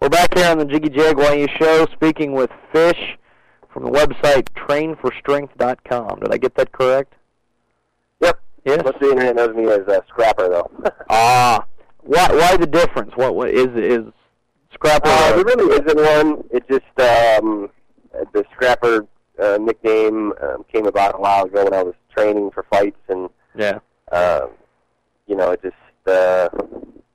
We're back here on the Jiggy Jaguar show speaking with Fish from the website trainforstrength.com. Did I get that correct? Yep. Yes. Most of the internet knows me as uh, Scrapper, though. Ah, why? Why the difference? What? What is is Scrapper? Uh, a- there really isn't one. It just um, the Scrapper uh, nickname um, came about a while ago when I was training for fights, and yeah. um, you know, it just uh,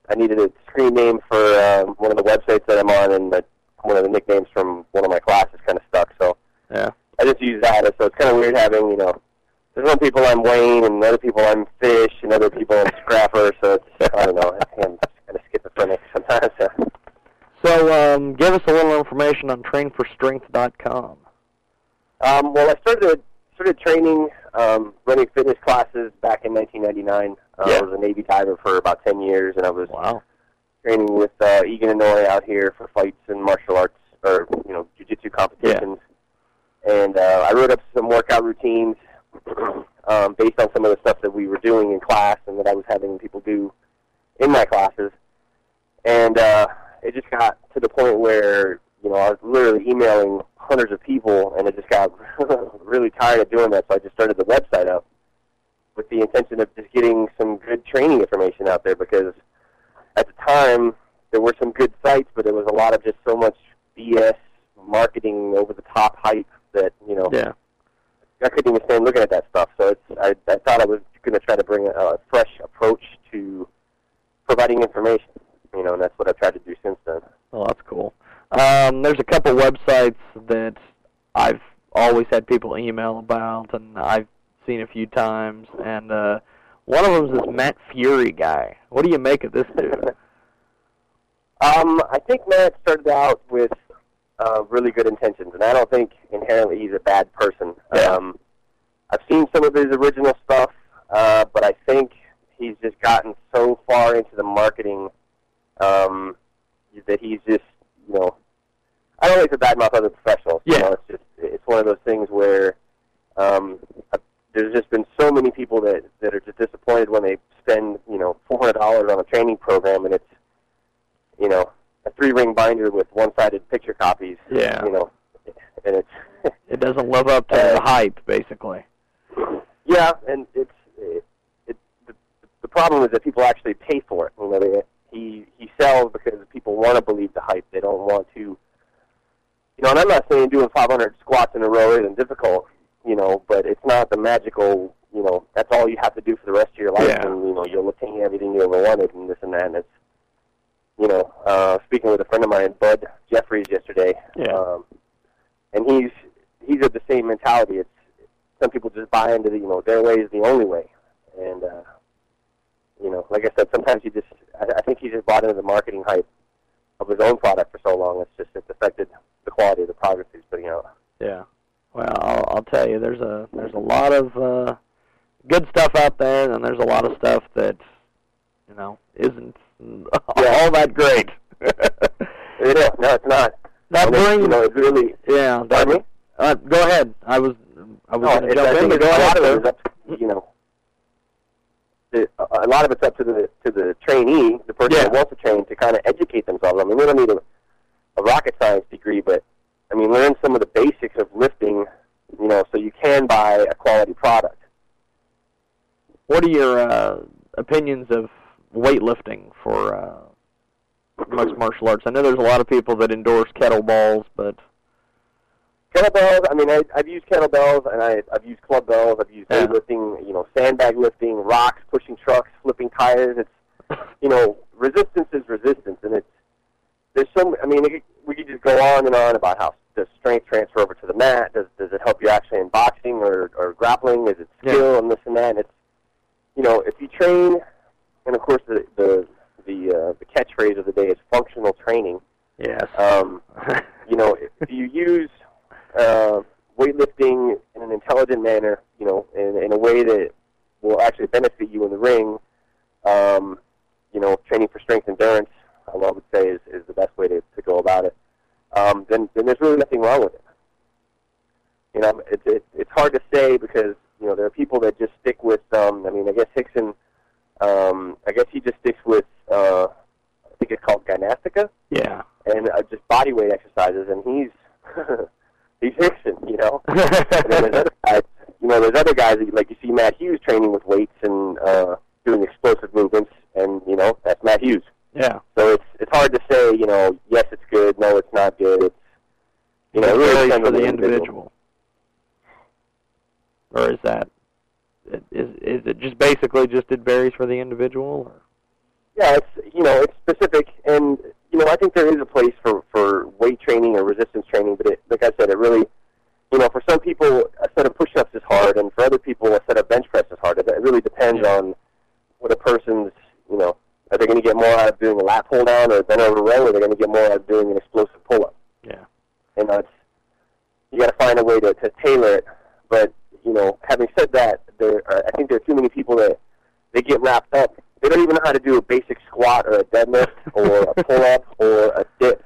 I needed a screen name for um, one of the websites that I'm on, and the, one of the nicknames from one of my classes kind of stuck. So Yeah. I just use that. So it's kind of weird having you know. There's some people I'm Wayne, and other people I'm Fish, and other people I'm Scrapper. So it's I don't know. I'm kind of schizophrenic sometimes. So. So, um, give us a little information on trainforstrength.com. Um, well, I started started training, um, running fitness classes back in 1999. Uh, Yeah. I was a Navy diver for about 10 years, and I was Wow. training with uh, Egan Inoue out here for fights and martial arts, or you know, jiu-jitsu competitions. And uh, I wrote up some workout routines um, based on some of the stuff that we were doing in class and that I was having people do in my classes. And uh, it just got to the point where you know I was literally emailing hundreds of people, and I just got really tired of doing that. So I just started the website up with the intention of just getting some good training information out there because at the time there were some good sites, but there was a lot of just so much BS marketing over the top hype that you know Yeah. I couldn't even stand looking at that stuff. So it's I, I thought I was going to try to bring a, a fresh approach to providing information. You know, and that's what I've tried to do since then. Well, that's cool. Um, there's a couple websites that I've always had people email about, and I've seen a few times. And uh, one of them is this Matt Furey guy. What do you make of this dude? Um, I think Matt started out with uh, really good intentions, and I don't think inherently he's a bad person. Yeah. Um, I've seen some of his original stuff, uh, but I think he's just gotten so far into the marketing um, that he's just, you know, I don't like to badmouth other professionals. You Yeah. know, it's just it's one of those things where um, there's just been so many people that that are just disappointed when they spend, you know, four hundred dollars on a training program, and it's you know, a three ring binder with one sided picture copies. Yeah. You know, and it's It doesn't live up to Uh, the hype, basically. yeah, and it's it, it the, the problem is that people actually pay for it. You know, they, he he sells because people want to believe the hype. They don't want to. You know, and I'm not saying doing 500 squats in a row isn't difficult. You know, but it's not the magical. You know, that's all you have to do for the rest of your life, Yeah. and you know you'll attain everything you ever wanted, and this and that. And it's you know, uh, speaking with a friend of mine, Bud Jeffries, yesterday. Yeah. Um, and he's he's of the same mentality. It's some people just buy into the you know their way is the only way, and uh, you know, like I said, sometimes you just I, I think he just bought into the marketing hype of his own product for so long. It's just it's affected the quality of the product he's putting out. Yeah. Well, I'll, I'll tell you, there's a there's a lot of uh, good stuff out there, and there's a lot of stuff that you know isn't all that great. It is no, it's not. that And it's, brings you know, it's really yeah. That, me? uh, go ahead. I was I was No, going to jump in, but go a ahead. lot of it is up to, you know, the, a lot of it's up to the to the trainee, the person Yeah. that wants to train, to kind of educate themselves. I mean, they don't need a, a rocket science degree, but I mean, learn some of the basics of lifting, you know, so you can buy a quality product. What are your uh, opinions of weightlifting for uh, mixed martial arts? I know there's a lot of people that endorse kettlebells, but Kettlebells. I mean, I, I've used kettlebells, and I, I've used club bells. I've used Yeah. weightlifting. You know, sandbag lifting, rocks, pushing trucks, flipping tires. It's you know, resistance is resistance, and it's there's some. I mean, it, we could just go on and on about how does strength transfer over to the mat? Does does it help you actually in boxing or or grappling? Is it skill and this and that? And it's you know, if you train, and of course the the the uh, the catchphrase of the day is functional training. Yes. Um, you know, if you use uh, weightlifting in an intelligent manner, you know, in, in a way that will actually benefit you in the ring, um, you know, training for strength endurance, I would say is, is the best way to, to go about it. Um, then, then there's really nothing wrong with it. You know, it's it, it's hard to say because you know there are people that just stick with. Um, I mean, I guess Rickson. Um, I guess he just sticks with. Uh, I think it's called gymnastica yeah. and uh, just body weight exercises, and he's he's Rickson, you know. and then there's other guys, you know, there's other guys that, like you see Matt Hughes training with weights and uh, doing explosive movements, and you know that's Matt Hughes. Yeah. So it's it's hard to say, you know, yes, it's good, no, it's not good. It's you know, it really for the individual. Or is that is is it just basically just it varies for the individual? Or? Yeah, it's you know it's specific, and you know I think there is a place for for weight training or resistance training, but it, like I said, it really, you know, for some people a set of push-ups is hard, and for other people a set of bench press is hard. It, it really depends Yeah. on what a person's, you know, are they going to get more out of doing a lat pull down or a bent over row, or they're going to get more out of doing an explosive pull-up. Yeah. You know, it's you got to find a way to, to tailor it. But you know, having said that, there are, I think there are too many people that they get wrapped up. They don't even know how to do a basic squat or a deadlift or a pull-up or a dip,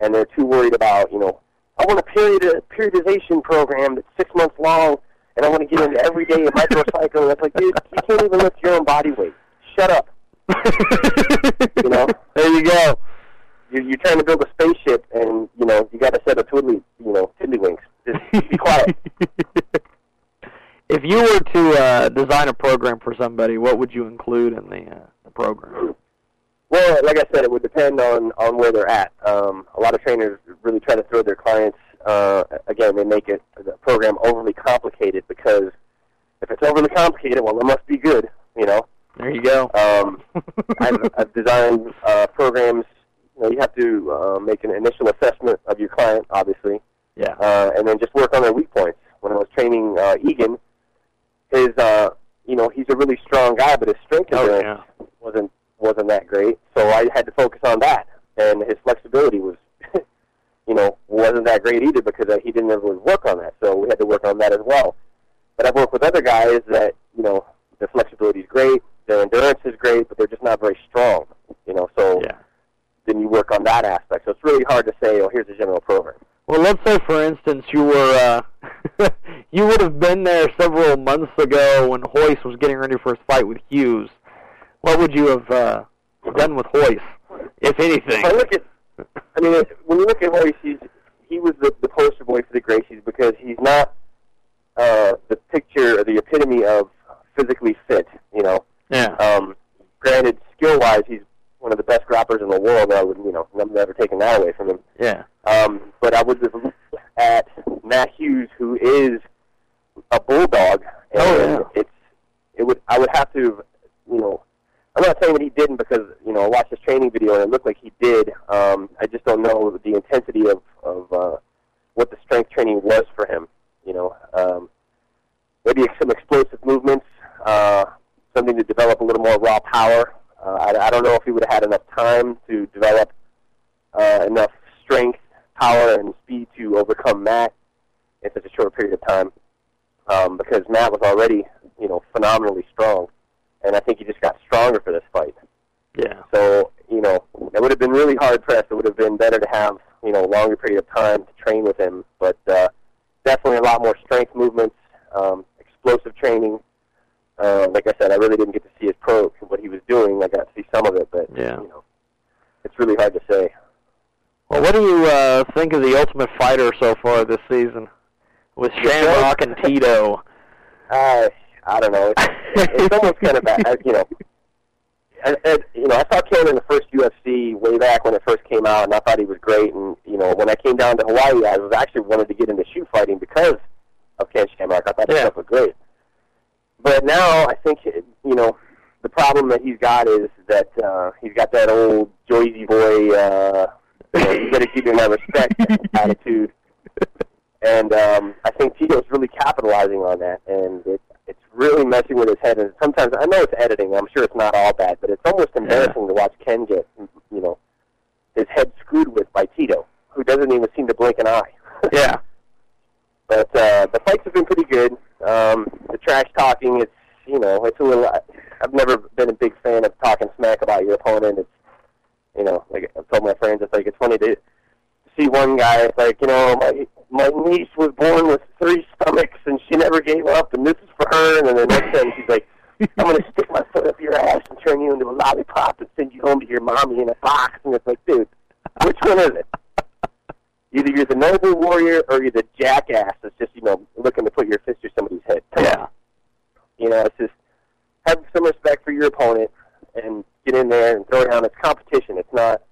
and they're too worried about you know, I want a period periodization program that's six months long, and I want to get into every day a microcycle. That's like, dude, you can't even lift your own body weight. Shut up. You know? There you go. You're, you're trying to build a spaceship, and you know you got a set of twiddly, you know, tiddlywinks. Just be quiet. if you were to uh, design a program for somebody, what would you include in the, uh, the program? Well, like I said, it would depend on on where they're at. Um, a lot of trainers really try to throw their clients. Uh, again, they make it the program overly complicated because if it's overly complicated, well, it must be good. You know. There you go. Um, I've, I've designed uh, programs. You know, you have to uh, make an initial assessment of your client, obviously, yeah. uh, and then just work on their weak points. When I was training uh, Egan, his uh, you know he's a really strong guy, but his strength Oh, endurance wasn't wasn't that great. So I had to focus on that, and his flexibility was, you know, wasn't that great either because uh, he didn't really work on that. So we had to work on that as well. But I've worked with other guys that you know their flexibility is great, their endurance is great, but they're just not very strong. You know, so Yeah. then you work on that aspect. So it's really hard to say, oh, here's a general program. Well, let's say, for instance, you were uh, you would have been there several months ago when Royce was getting ready for his fight with Hughes. What would you have uh, done with Royce, if anything? I look at, I mean, when you look at Royce, he's, he was the, the poster boy for the Gracies because he's not uh, the picture or the epitome of physically fit. You know, Yeah. um, granted, skill-wise, he's one of the best grapplers in the world. I would, you know, I'm never taking that away from him. Yeah. Um, but I would have looked at Matt Hughes, who is a bulldog, and Oh, yeah. it's it would I would have to, you know, I'm not saying that he didn't because you know I watched his training video and it looked like he did. Um, I just don't know the intensity of of uh, what the strength training was for him. You know, um, maybe some explosive movements, uh, something to develop a little more raw power. Uh, I, I don't know if he would have had enough time to develop uh, enough strength, power, and speed to overcome Matt in such a short period of time. Um, because Matt was already, you know, phenomenally strong, and I think he just got stronger for this fight. Yeah. So, you know, it would have been really hard pressed. It would have been better to have, you know, a longer period of time to train with him. But uh, definitely a lot more strength movements, um, explosive training. Uh, like I said, I really didn't get to see his pro what he was doing. I got to see some of it, but Yeah. you know, it's really hard to say. Well, what do you uh, think of the Ultimate Fighter so far this season, with Shamrock and Tito? Uh, I don't know. It's, it's almost kind of bad, you know. I, I, you know, I saw Ken in the first UFC way back when it first came out, and I thought he was great. And you know, when I came down to Hawaii, I was actually wanted to get into shoot fighting because of Ken Shamrock. I thought Yeah. that stuff was great. But now I think you know the problem that he's got is that uh, he's got that old Joyzy boy. Uh, you, know, you better give him my respect attitude. And um, I think Tito's really capitalizing on that, and it, it's really messing with his head. And sometimes I know it's editing. I'm sure it's not all bad, but it's almost embarrassing to watch Ken get, you know, his head screwed with by Tito, who doesn't even seem to blink an eye. Yeah. But uh, the fights have been pretty good. Um, the trash talking, it's you know, it's a little. I've never been a big fan of talking smack about your opponent. It's you know, like I've told my friends, it's like it's funny to see one guy. It's like you know, my my niece was born with three stomachs and she never gave up, and this is for her. And then the next thing she's like, I'm gonna stick my foot up your ass and turn you into a lollipop and send you home to your mommy in a box. And it's like, dude, which one is it? Either you're the noble warrior or you're the jackass that's just, you know, looking to put your fist through somebody's head. Come Yeah. on. You know, it's just have some respect for your opponent and get in there and throw down. It's competition. It's not,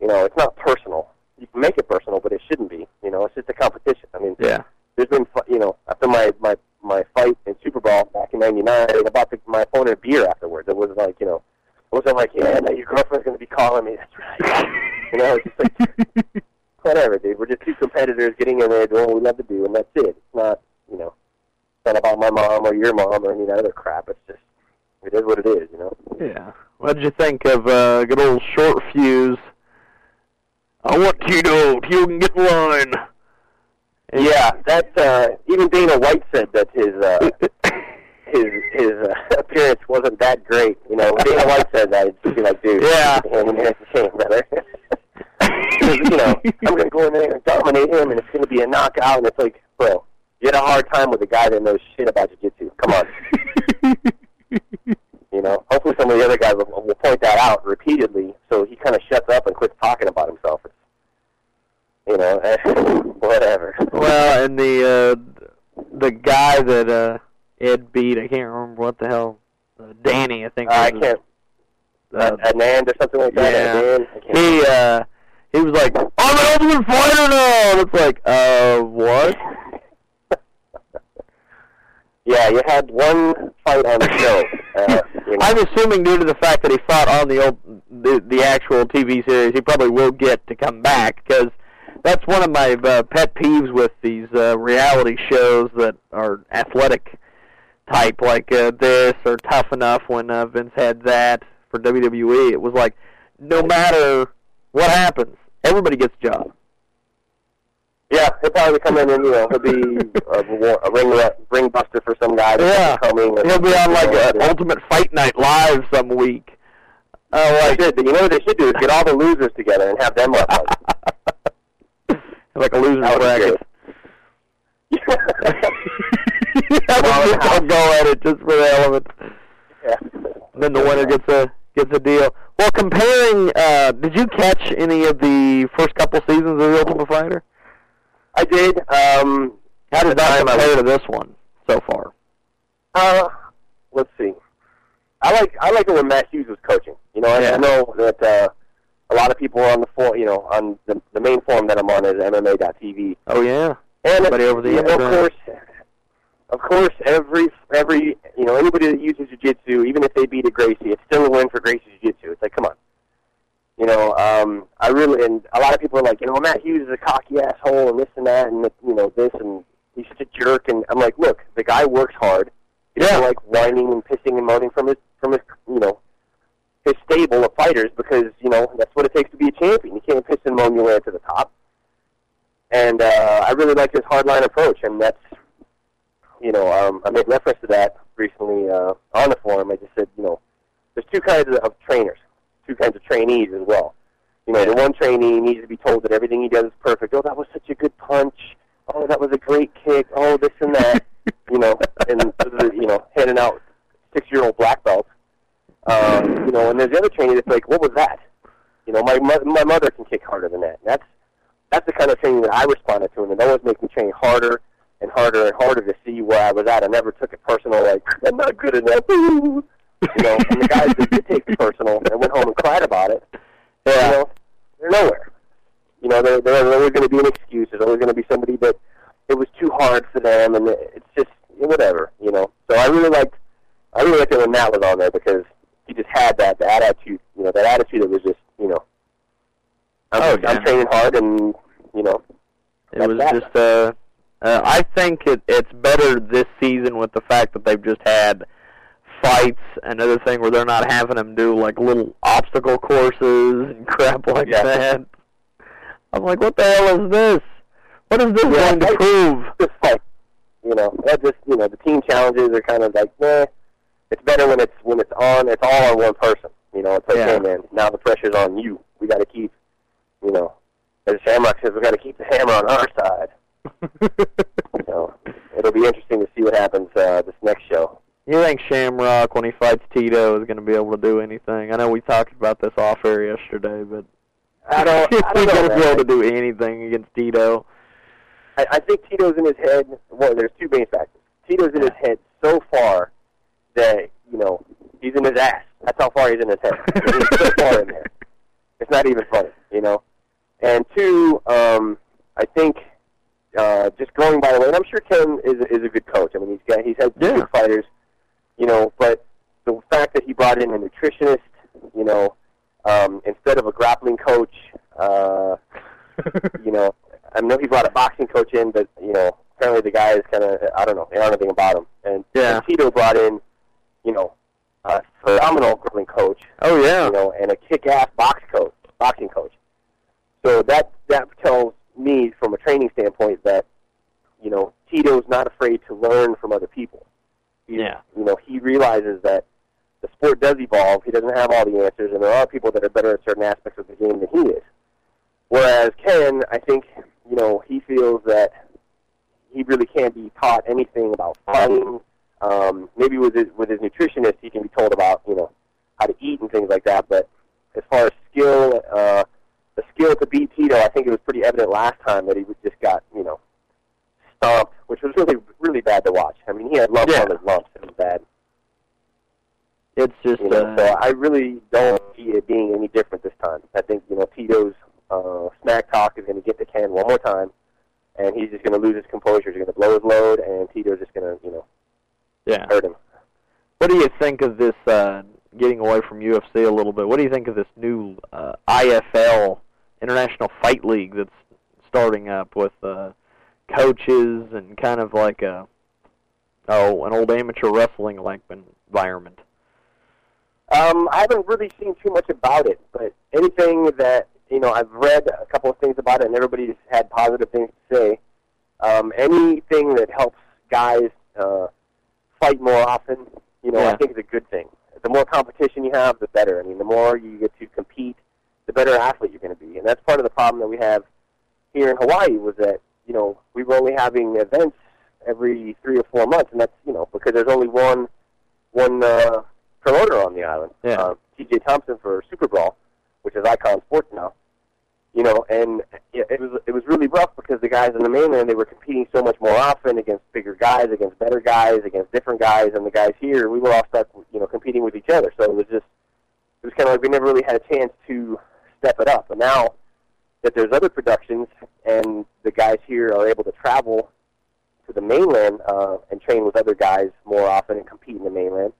you know, it's not personal. You can make it personal, but it shouldn't be. You know, it's just a competition. I mean, Yeah. there's been, you know, after my my my fight in Super Brawl back in '99, I bought the, my opponent a beer afterwards. It was like, you know, it wasn't like, yeah, now your girlfriend's gonna be calling me. That's right. you know, it's just like, whatever, dude. We're just two competitors getting in there doing what we love to do, and that's it. It's not, you know, it's not about my mom or your mom or any of that other crap. It's just, it is what it is, you know. Yeah. What did you think of uh, good old short fuse? I want Tito. Tito can get in line. And- Yeah, that uh, even Dana White said that his uh, his his uh, appearance wasn't that great. You know, Dana White said that, it'd just be like, dude, Yeah. him in here, it's a shame, brother. 'Cause, you know, I'm gonna go in there and dominate him, and it's gonna be a knockout. And it's like, bro, you had a hard time with a guy that knows shit about jiu-jitsu. Come on, you know. Hopefully, some of the other guys will, will point that out repeatedly, so he kind of shuts up and quits talking about himself. It's, you know, whatever. well, and the uh, the guy that uh, Ed beat, I can't remember what the hell. Uh, Danny, I think. I was his- can't. Uh, Anand or something like that. yeah. Anand? I can't- he uh, he was like, "I'm an ultimate fighter now." And it's like, uh, what? yeah, you had one fight on the show. Uh, you know, I'm assuming due to the fact that he fought on the old the the actual TV series, he probably will get to come back because that's one of my uh, pet peeves with these uh, reality shows that are athletic type, like uh, this or Tough Enough. When uh, Vince had that for WWE, it was like no matter what happens, everybody gets a job. yeah, he'll probably come in and you know he'll be a, a ring ring buster for some guy that's Yeah, coming. he'll be on like an Ultimate Fight Night live some week. Uh, They like should, you know what they should do is get all the losers together and have them up. like a loser's That would be bracket. Well, I'll go at it just for the hell of it. yeah. And then the winner gets a gets a deal. Well, comparing, uh, did you catch any of the first couple seasons of The Ultimate Fighter? I did. Um, How does that compare was- to this one so far? Uh, let's see. I like I like it when Matt Hughes was coaching. You know, I, Yeah. I know that uh, a lot of people are on the for you know on the the main forum that I'm on is MMA.tv, Oh yeah, and Everybody over the you know, of course, of course, every every you know anybody that uses jiu-jitsu, even if they beat a Gracie, it's still a win for Gracie jiu-jitsu. It's like, come on. You know, um, I really and a lot of people are like, you know, Matt Hughes is a cocky asshole and this and that and you know this and he's such a jerk and I'm like, look, the guy works hard. He Yeah. like whining and pissing and moaning from his from his you know his stable of fighters because you know that's what it takes to be a champion. You can't piss and moan your way to the top. And uh, I really like his hardline approach, and that's you know um, I made reference to that recently uh, on the forum. I just said you know there's two kinds of, of trainers, two kinds of trainees as well. You know, the one trainee needs to be told that everything he does is perfect. Oh, that was such a good punch. Oh, that was a great kick. Oh, this and that. you know, and you know, handing out six-year-old black belts. Um, you know, and there's the other trainee that's like, what was that? You know, my mo- my mother can kick harder than that. And That's that's the kind of training that I responded to, and it always makes me train harder and harder and harder to see where I was at. I never took it personal, like I'm not good enough. You know, and the guys that did take it personal and went home and cried about it, you know, they're nowhere. You know, there, there's always going to be an excuse. There's always going to be somebody that it was too hard for them, and it's just whatever. You know, so I really liked, I really liked it when Matt was on there because he just had that, that attitude. You know, that attitude that was just, you know, I'm, Oh, yeah. I'm training hard, and you know, It was that. just uh, uh I think it, it's better this season with the fact that they've just had fights. Another thing where they're not having them do like little obstacle courses and crap like Yeah. that. I'm like, what the hell is this? What is this Yeah, going to I- prove? just like you know, that just you know, the team challenges are kind of like, nah. It's better when it's when it's on. It's all on one person. You know, it's like, Yeah. hey man, now the pressure's on you. We got to keep, you know, as Shamrock says, we got to keep the hammer on our side. So it'll be interesting to see what happens uh, this next show. You think Shamrock, when he fights Tito, is going to be able to do anything? I know we talked about this off air yesterday, but I don't. I don't going to be able to do anything against Tito. I, I think Tito's in his head. Well, there's two main factors. Tito's in his head so far that you know he's in his ass. That's how far he's in his head. he's so far in there. It's not even funny, you know. And two, um, I think uh, just going by the way, and I'm sure Ken is is a good coach. I mean, he's got he's had Yeah. good fighters, you know. But the fact that he brought in a nutritionist, you know, um, instead of a grappling coach, uh, you know, I know he brought a boxing coach in, but you know, apparently the guy is kind of I don't know, they don't know anything about him. And, Yeah. and Tito brought in, you know, a phenomenal grappling coach, oh yeah, you know, and a kick-ass box coach, boxing coach. So that that tells me, from a training standpoint, that you know Tito's not afraid to learn from other people. He's, Yeah. You know, he realizes that the sport does evolve. He doesn't have all the answers, and there are people that are better at certain aspects of the game than he is. Whereas Ken, I think, you know, he feels that he really can't be taught anything about fighting. Um, maybe with his with his nutritionist, he can be told about you know how to eat and things like that. But as far as skill, uh, the skill to beat Tito, I think it was pretty evident last time that he was- just got you know stomped, which was really really bad to watch. I mean, he had lumps Yeah. on his lumps. It was bad. it's just You know, uh, so I really don't see it being any different this time. I think you know Tito's uh, smack talk is going to get to Ken one more time, and he's just going to lose his composure. He's going to blow his load, and Tito's just going to you know yeah. hurt him. What do you think of this? Uh, getting away from UFC a little bit. What do you think of this new uh, IFL International Fight League that's starting up with uh, coaches and kind of like a oh an old amateur wrestling like environment? Um, I haven't really seen too much about it, but anything that you know, I've read a couple of things about it, and everybody's had positive things to say. Um, anything that helps guys uh, fight more often, you know, Yeah. I think is a good thing. The more competition you have, the better. I mean, the more you get to compete, the better athlete you're going to be, and that's part of the problem that we have here in Hawaii was that you know we were only having events every three or four months, and that's you know because there's only one one uh, promoter on the island, Yeah. uh, T.J. Thompson for Super Brawl, which is Icon Sports now. You know, and it, it was it was really rough because the guys in the mainland they were competing so much more often against bigger guys, against better guys, against different guys, and the guys here we were all stuck, you know, competing with each other. So it was just it was kind of like we never really had a chance to step it up. But now that there's other productions and the guys here are able to travel to the mainland uh, and train with other guys more often and compete in the mainland,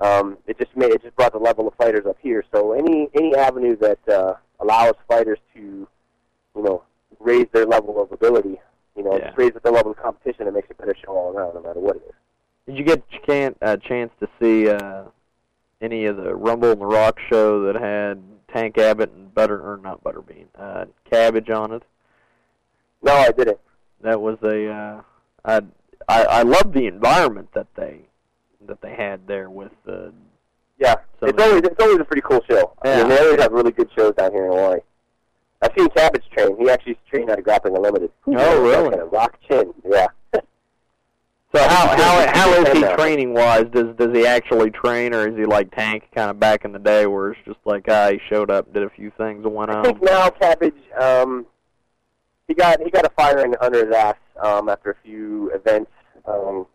um, it just made it just brought the level of fighters up here. So any any avenue that uh, allows fighters to, you know, raise their level of ability, you know, Yeah. just raise the level of competition, it makes a better show all around, no matter what it is. Did you get a a chance to see uh, any of the Rumble on the Rock show that had Tank Abbott and Butter or not Butterbean, uh, Cabbage on it? No, I didn't. That was a uh, I I I love the environment that they that they had there with the Yeah, it's always it's always a pretty cool show. I Yeah. mean, they always have really good shows down here in Hawaii. I've seen Cabbage train. He actually trained out of Grappling Unlimited. Oh, really? Kind of rock chin. Yeah. So how how how is he training wise? Does does he actually train, or is he like Tank kind of back in the day, where it's just like ah, he showed up, did a few things, and went on? I think now Cabbage, um, he got he got a fire in, under his ass um, after a few events, um,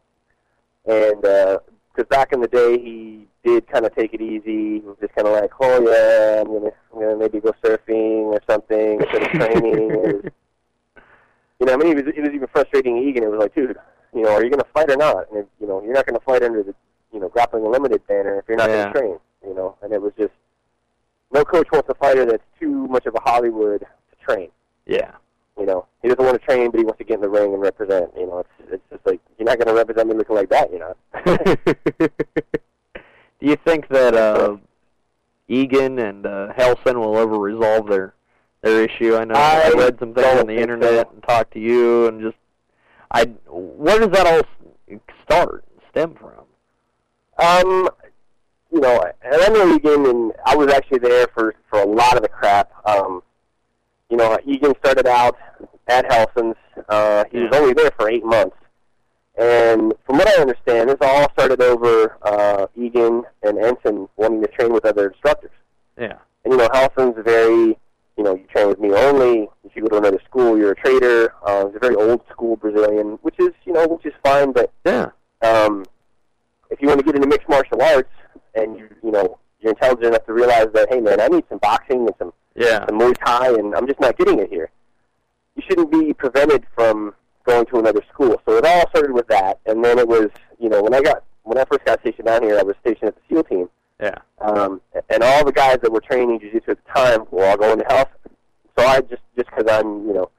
and because back in the day he did kind of take it easy. He was just kind of like, oh yeah, I'm gonna I'm gonna maybe go surfing or something instead of training. It you know, I mean, he was he was even frustrating Egan. It was like, dude, you know, are you gonna fight or not? And if, you know, you're not gonna fight under the you know grappling unlimited banner if you're not Yeah. gonna train. You know, and it was just no coach wants a fighter that's too much of a Hollywood to train. Yeah, You know, he doesn't want to train, but he wants to get in the ring and represent. You know, it's it's just like you're not going to represent me looking like that. You know. Do you think that uh, Egan and uh, Relson will ever resolve their their issue? I know I, I read some things on the internet so. and talked to you, and just I. Where does that all start, stem from? Um, you know, and I know Egan, and I was actually there for for a lot of the crap. Um, you know, Egan started out at Relson's. Uh, he was only there for eight months, and from what I understand, this all started over uh, Egan and Ensign wanting to train with other instructors. Yeah. And you know, Relson's very, you know, you train with me only. If you go to another school, you're a traitor. Uh, he's a very old school Brazilian, which is, you know, which is fine. But Yeah. um, if you want to get into mixed martial arts and you, you know, you're intelligent enough to realize that, hey man, I need some boxing and some, Yeah. some Muay Thai, and I'm just not getting it here. You shouldn't be prevented from going to another school. So it all started with that, and then it was, you know, when I got when I first got stationed down here, I was stationed at the SEAL team. Yeah. Um, and all the guys that were training jiu-jitsu at the time were all going to health. So I just, just because I'm, you know,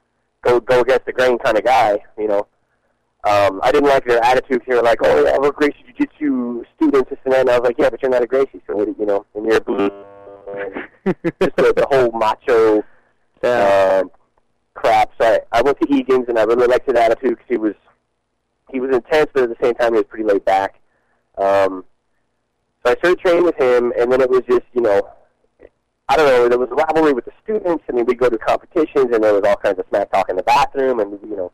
go go against the grain kind of guy, you know, um, I didn't like their attitude here, like, oh yeah, we're Gracie jiu-jitsu students, this and that. And I was like, yeah, but you're not a Gracie, so what, you know, and you're a blue. just the, the whole macho yeah. um, crap. So I, I went to Egan's, and I really liked his attitude because he was he was intense, but at the same time he was pretty laid back. Um, so I started training with him, and then it was just you know, I don't know, there was a rivalry with the students. I mean, we'd go to competitions, and there was all kinds of smack talk in the bathroom, and you know,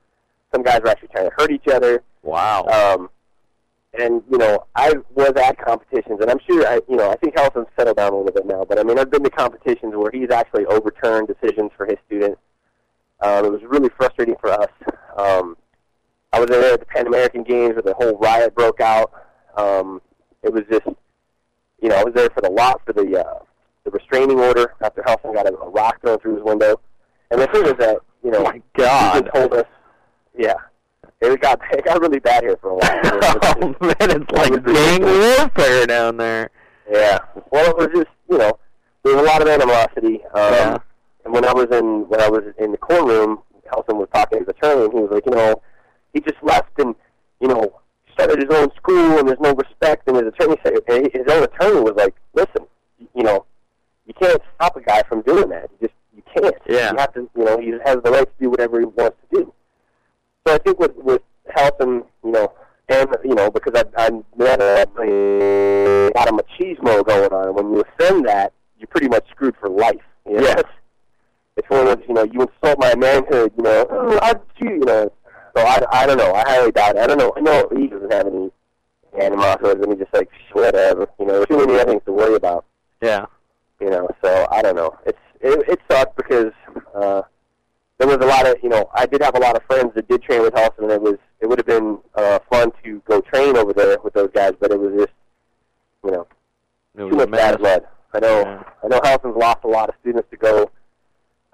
some guys were actually trying to hurt each other. wow. Um, and you know, I was at competitions, and I'm sure I, you know, I think Relson's settled down a little bit now. But I mean, I've been to competitions where he's actually overturned decisions for his students. Um, it was really frustrating for us. Um, I was there at the Pan American Games where the whole riot broke out. Um, it was just, you know, I was there for the lot for the uh, the restraining order after Relson got a, a rock thrown through his window. And the thing is that, you know, Oh my God. Told us, yeah, it got it got really bad here for a while. Oh man, it's like gang warfare down there. Yeah. Well, it was just you know there was a lot of animosity. Um, Yeah. And when I was in when I was in the courtroom, Relson was talking to his attorney, and he was like, you know, he just left and you know started his own school, and there's no respect. And his attorney said, his own attorney was like, listen, you know, you can't stop a guy from doing that. You just you can't. Yeah. You have to. You know, he has the right to do whatever he wants to do. So I think with with Relson, you know, and you know, because I I met a, a lot of machismo going on, when you offend that, you're pretty much screwed for life. You know? Yeah. It's, one of those, you know, you insult my manhood, you know, oh, I, you know. So I, I don't know. I highly doubt it. I don't know. I know he doesn't have any animosity. I mean, just like whatever. You know, too many other things to worry about. Yeah. You know, so I don't know. It's it, it sucked because uh, there was a lot of you know I did have a lot of friends that did train with Halston, and it was it would have been uh, fun to go train over there with those guys, but it was just you know too much bad blood. I know Yeah. I know Halston's lost a lot of students to go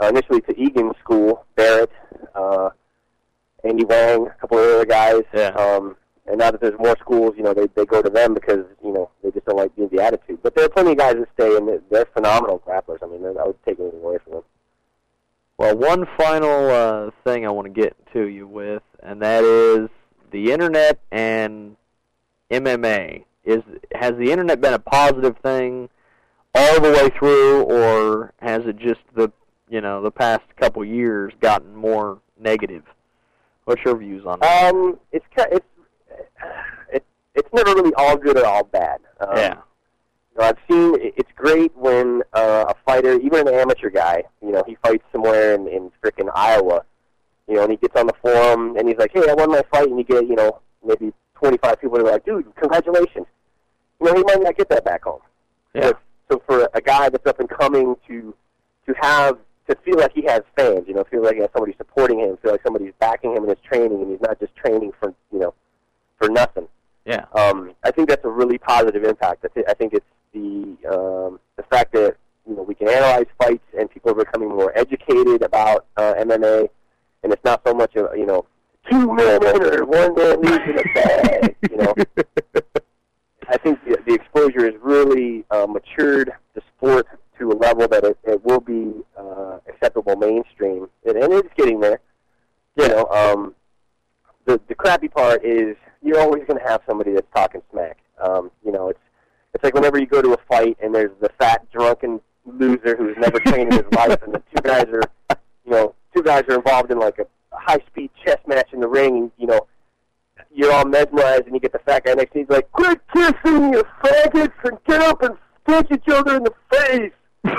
uh, initially to Egan School, Barrett, uh, Andy Wang, a couple of other guys. Yeah. Um, and now that there's more schools, you know, they they go to them because you know they just don't like the, the attitude. But there are plenty of guys that stay, and they're, they're phenomenal grapplers. I mean, I would take anything away from them. Well, one final uh, thing I want to get to you with, and that is the internet and MMA. Is has the internet been a positive thing all the way through, or has it just the you know the past couple years gotten more negative? What's your views on that? Um, it's ki- it's it, it's never really all good or all bad. Um, yeah, You know, I've seen it- it's great when uh, a fighter, even an amateur guy, you know, he fights somewhere in, in frickin' Iowa, you know, and he gets on the forum and he's like, "Hey, I won my fight," and you get, you know, maybe 25 people are like, "Dude, congratulations." You know, he might not get that back home. yeah, So for a guy that's up and coming to to have to feel like he has fans, you know, feel like he has somebody supporting him, feel like somebody's backing him in his training, and he's not just training for you know for nothing. yeah, Um, I think that's a really positive impact. I, th- I think it's the um, the fact that you know we can analyze fights and people are becoming more educated about uh, MMA, and it's not so much of you know two men enter, one man leaves in a bag. You know, I think the, the exposure has really uh, matured the sport to a level that it, it will be uh, acceptable mainstream, and, and it's getting there. You know, um, the the crappy part is you're always going to have somebody that's talking smack. Um, you know, it's it's like whenever you go to a fight and there's the fat drunken loser who's never trained in his life, and the two guys are, you know, two guys are involved in like a high speed chess match in the ring, and you know, you're all mesmerized, and you get the fat guy next to you, he's like, "Quit kissing, you faggots, and get up and punch each other in the face." That's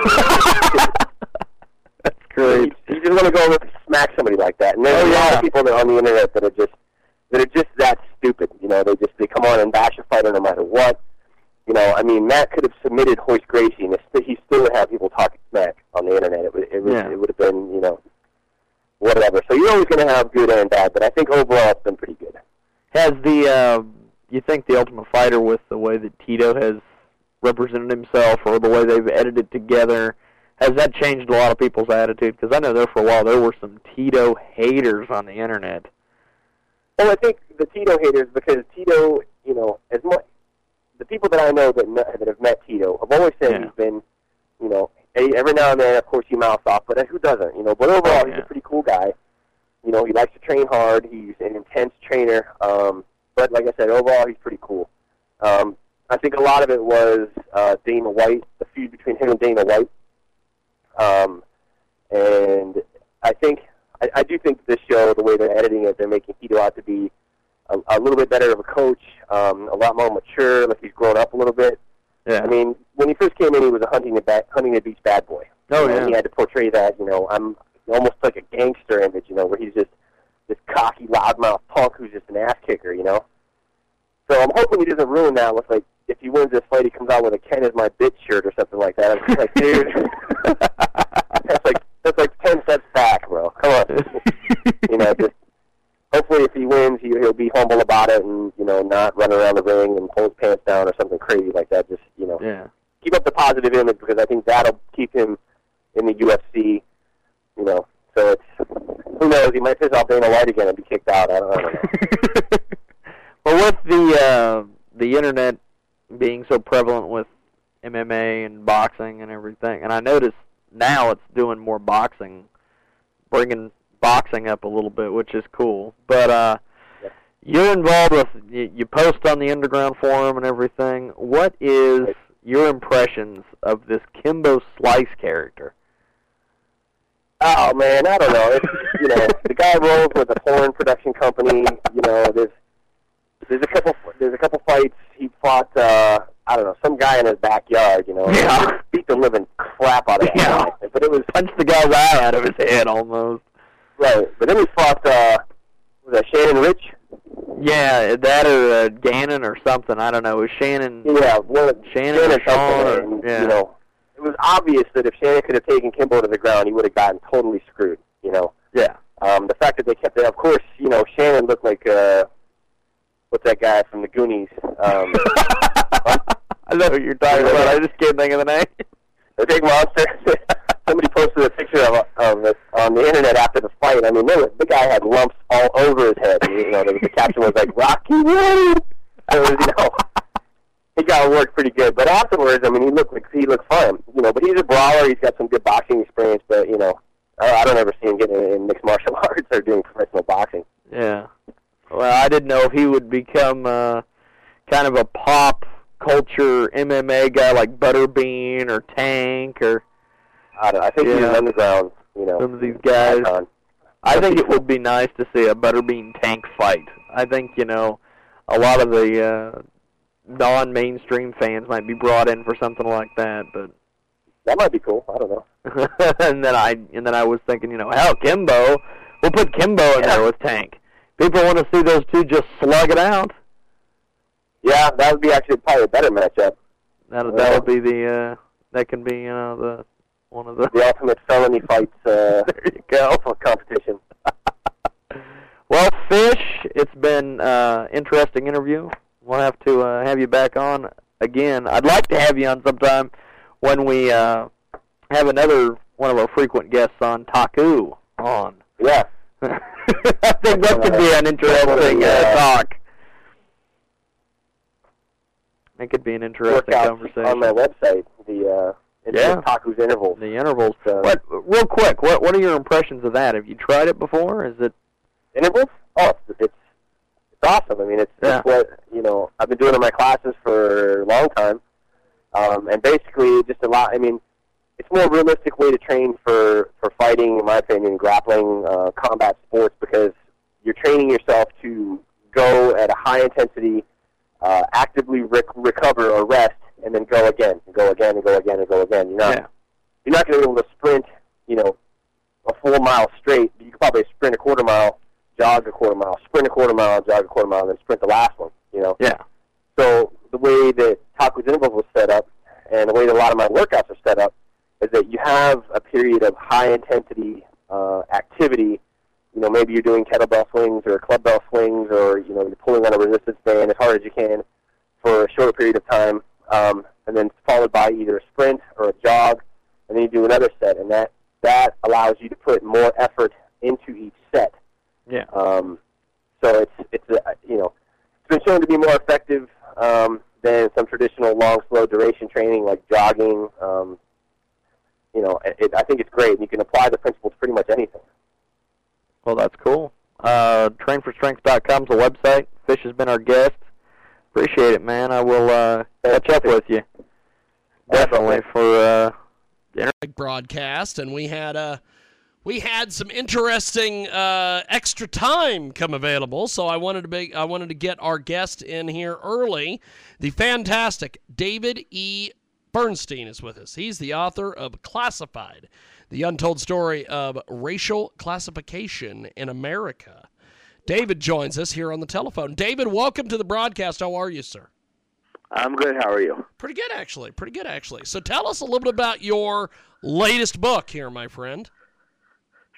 great. You, you just want to go over and smack somebody like that, and there's Oh, a lot yeah. of people that on the internet that are just that are just that stupid. You know, they just they come on and bash a fighter no matter what. You know, I mean, Matt could have submitted Royce Gracie, and it's- he still would have people talking smack on the internet. It would it would, Yeah. it would have been you know whatever. So you're always going to have good and bad, but I think overall it's been pretty good. Has the uh, you think the Ultimate Fighter with the way that Tito has represented himself or the way they've edited together has that changed a lot of people's attitude? Because I know there for a while there were some Tito haters on the internet. Well, I think the Tito haters because Tito, you know, as much the people that I know that that have met Tito have always said Yeah. he's been, you know, every now and then, of course, he mouths off, but who doesn't, you know? But overall, Oh, he's a pretty cool guy. You know, he likes to train hard. He's an intense trainer. Um, but like I said, overall, he's pretty cool. Um, I think a lot of it was uh, Dana White, the feud between him and Dana White. Um, and I think I, I do think this show, the way they're editing it, they're making Tito out to be a, a little bit better of a coach, um, a lot more mature, like he's grown up a little bit. Yeah. I mean, when he first came in, he was a hunting the ba- Huntington Beach bad boy. oh yeah. He had to portray that, you know, I'm almost like a gangster image, you know, where he's just this cocky, loudmouth punk who's just an ass kicker, you know. So I'm hoping he doesn't ruin that with like wins this fight, he comes out with a Ken is my bitch shirt or something like that. I'm just like, dude, that's like that's like ten steps back, bro. Come on, you know, just hopefully if he wins, he, he'll be humble about it and you know not run around the ring and pull his pants down or something crazy like that. Just you know, yeah. keep up the positive image because I think that'll keep him in the UFC. You know, so it's who knows? He might piss off Dana White again and be kicked out. I don't, I don't know. well, with the uh, the internet being so prevalent with MMA and boxing and everything, and I notice now it's doing more boxing, bringing boxing up a little bit, which is cool. But uh, Yeah. you're involved with you, you post on the underground forum and everything. What is Right. your impressions of this Kimbo Slice character? Oh man, I don't know. It's, you know, the guy rolls with a porn production company. You know, there's there's a couple there's a couple fights he fought. uh I don't know some guy in his backyard. You know, Yeah. beat the living crap out of him Yeah. guy. But it was Punched the guy's eye out of his head almost. right. But then he fought. uh Was that Shannon Ritch? Yeah, that or uh, Gannon or something. I don't know. It was Shannon. Yeah, of Shannon Shannon or Sean something. or- and, yeah. You know, it was obvious that if Shannon could have taken Kimbo to the ground, he would have gotten totally screwed. You know. Yeah. Um, the fact that they kept it, of course, you know, Shannon looked like uh, what's that guy from the Goonies? Um, I know what you're talking about. I just can't think of the name. the big monster. Somebody posted a picture of, of it on the internet after the fight. I mean, there was, the guy had lumps all over his head. You know, the, the caption was like Rocky Road. So, you know, he got worked pretty good. But afterwards, I mean, he looked like he looked fine. You know, but he's a brawler. He's got some good boxing experience. But you know, I, I don't ever see him getting in mixed martial arts or doing professional boxing. Yeah. Well, I didn't know if he would become uh, kind of a pop culture MMA guy like Butterbean or Tank or I don't. I think he's Yeah. an underground. You know, some of these guys. icon. I think it would be nice to see a Butterbean Tank fight. I think you know a lot of the uh, non-mainstream fans might be brought in for something like that, but That might be cool. I don't know. and then I and then I was thinking, you know, hell, Kimbo, we'll put Kimbo in there with Tank. People want to see those two just slug it out. Yeah, that would be actually probably a better matchup. That that would be the uh, that can be you know the one of the. The ultimate felony fights uh, there you go. for competition. Well, Fish, it's been uh, interesting interview. We'll have to uh, have you back on again. I'd like to have you on sometime when we uh, have another one of our frequent guests on Taku on. Yeah. I think that could be an interesting uh, talk. It could be an interesting conversation. on my website. The uh, it's Yeah. Taku's intervals. the intervals. So- What? Real quick, what what are your impressions of that? Have you tried it before? Is it? Intervals? Oh, it's it's, it's awesome. I mean, it's, Yeah. it's what you know. I've been doing it in my classes for a long time. Um, and basically, just a lot. I mean, it's more realistic way to train for for fighting, in my opinion, grappling, uh, combat sports, because you're training yourself to go at a high intensity, uh, actively rec- recover or rest, and then go again, and go again, and go again, and go again. You're not Yeah. you're not going to be able to sprint, you know, a full mile straight. You could probably sprint a quarter mile, jog a quarter mile, sprint a quarter mile, jog a quarter mile, and then sprint the last one. You know. Yeah. So the way that Taco Intervals was set up, and the way that a lot of my workouts are set up, is that you have a period of high intensity uh, activity. You know, maybe you're doing kettlebell swings or club bell swings, or you know, you're pulling on a resistance band as hard as you can for a shorter period of time, um, and then followed by either a sprint or a jog, and then you do another set, and that that allows you to put more effort into each set. Yeah. Um, so it's it's a, you know it's been shown to be more effective um, than some traditional long, slow duration training like jogging. Um, you know, it, it, I think it's great. You can apply the principle to pretty much anything. Well, that's cool. Uh, trainforstrength.com is a website. Fish has been our guest. Appreciate it, man. I will uh, catch up with you. Definitely for uh, broadcast, and we had uh, we had some interesting uh, extra time come available. So I wanted to be, I wanted to get our guest in here early. The fantastic David E. Bernstein is with us. He's the author of Classified, the untold story of racial classification in America. David joins us here on the telephone. David, welcome to the broadcast. How are you, sir? I'm good. How are you? Pretty good, actually. Pretty good, actually. So tell us a little bit about your latest book here, my friend.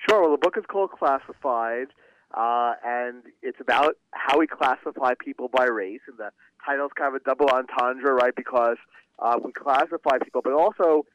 Sure. Well, the book is called Classified, uh, and it's about how we classify people by race. And the title's kind of a double entendre, right? Because uh, we classify people, but also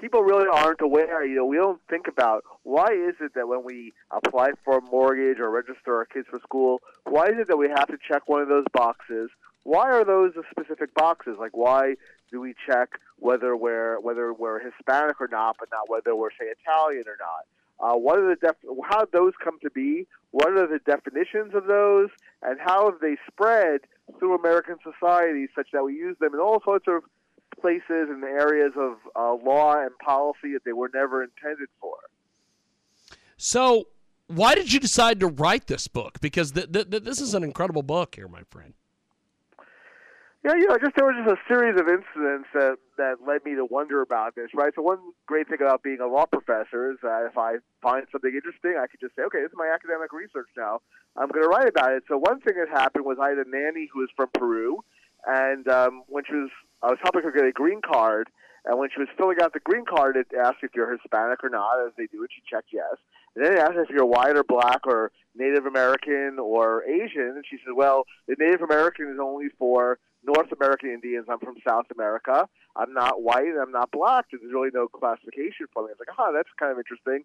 people really aren't aware. You know, we don't think about why is it that when we apply for a mortgage or register our kids for school, why is it that we have to check one of those boxes? Why are those the specific boxes? Like, why do we check whether we're whether we're Hispanic or not, but not whether we're say Italian or not? Uh, what are the def- how those come to be? What are the definitions of those, and how have they spread through American society such that we use them in all sorts of places and areas of uh, law and policy that they were never intended for? So, why did you decide to write this book? Because th- th- th- this is an incredible book here, my friend. Yeah, you know, just there was just a series of incidents that that led me to wonder about this, right? So one great thing about being a law professor is that if I find something interesting, I could just say, okay, this is my academic research now. I'm going to write about it. So one thing that happened was I had a nanny who was from Peru, and um, when she was, I was helping her get a green card, and when she was filling out the green card, it asked if you're Hispanic or not, as they do, and she checked yes. And then it asked if you're white or black or Native American or Asian, and she said, well, the Native American is only for North American Indians. I'm from South America. I'm not white. And I'm not black. There's really no classification for me. I was like, oh, that's kind of interesting.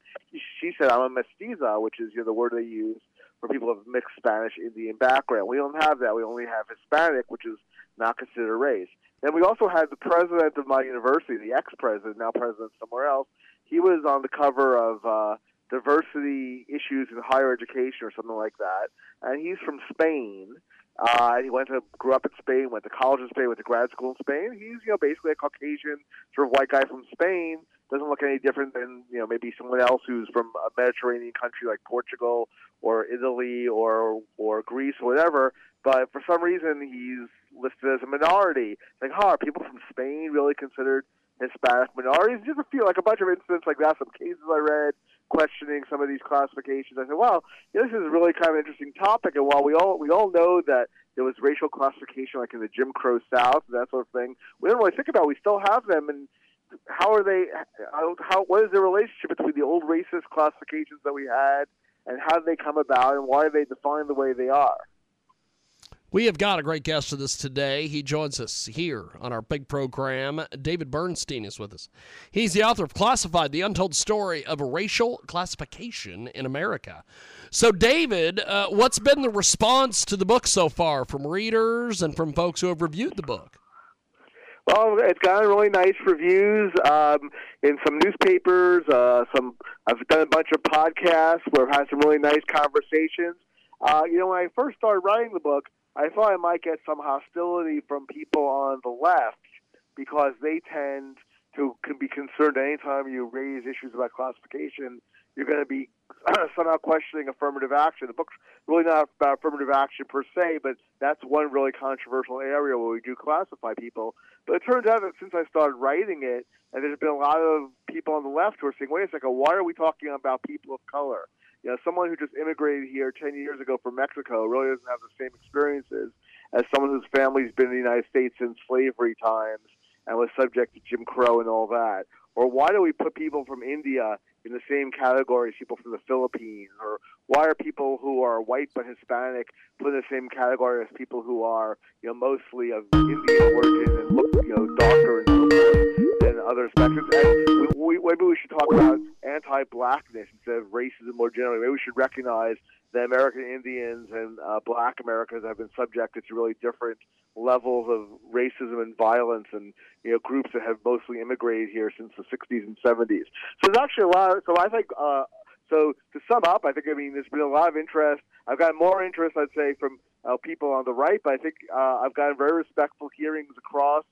She said, I'm a mestiza, which is you know, the word they use for people of mixed Spanish Indian background. We don't have that. We only have Hispanic, which is not considered race. Then we also had the president of my university, the ex-president, now president somewhere else. He was on the cover of uh, diversity issues in higher education or something like that, and he's from Spain. Uh, he went to grew up in Spain, went to college in Spain, went to grad school in Spain. He's you know basically a Caucasian sort of white guy from Spain. Doesn't look any different than you know maybe someone else who's from a Mediterranean country like Portugal or Italy or or Greece or whatever. But for some reason he's listed as a minority. Like, huh, are people from Spain really considered Hispanic minorities? Just a few like a bunch of incidents like that. Some cases I read questioning some of these classifications. I said, well, you know, this is a really kind of interesting topic. And while we all we all know that there was racial classification, like in the Jim Crow South and that sort of thing, we don't really think about. It. We still have them, and how are they? How, how what is the relationship between the old racist classifications that we had, and how did they come about, and why are they defined the way they are? We have got a great guest with us today. He joins us here on our big program. David Bernstein is with us. He's the author of Classified, the untold story of racial classification in America. So, David, uh, what's been the response to the book so far from readers and from folks who have reviewed the book? Well, it's gotten really nice reviews um, in some newspapers. Uh, some I've done a bunch of podcasts where I've had some really nice conversations. Uh, you know, when I first started writing the book, I thought I might get some hostility from people on the left because they tend to can be concerned anytime you raise issues about classification, you're going to be somehow questioning affirmative action. The book's really not about affirmative action per se, but that's one really controversial area where we do classify people. But it turns out that since I started writing it, and there's been a lot of people on the left who are saying, wait a second, why are we talking about people of color? You know, someone who just immigrated here 10 years ago from Mexico really doesn't have the same experiences as someone whose family's been in the United States since slavery times and was subject to Jim Crow and all that. Or why do we put people from India in the same category as people from the Philippines? Or why are people who are white but Hispanic put in the same category as people who are, you know, mostly of Indian origin and look, you know, darker and so forth other spectrums? And we, we, maybe we should talk about anti-blackness instead of racism more generally. Maybe we should recognize that American Indians and uh, Black Americans have been subjected to really different levels of racism and violence, and you know groups that have mostly immigrated here since the 60s and 70s. So there's actually a lot. Of, so I think. Uh, so to sum up, I think I mean there's been a lot of interest. I've got more interest, I'd say, from uh, people on the right, but I think uh, I've gotten very respectful hearings across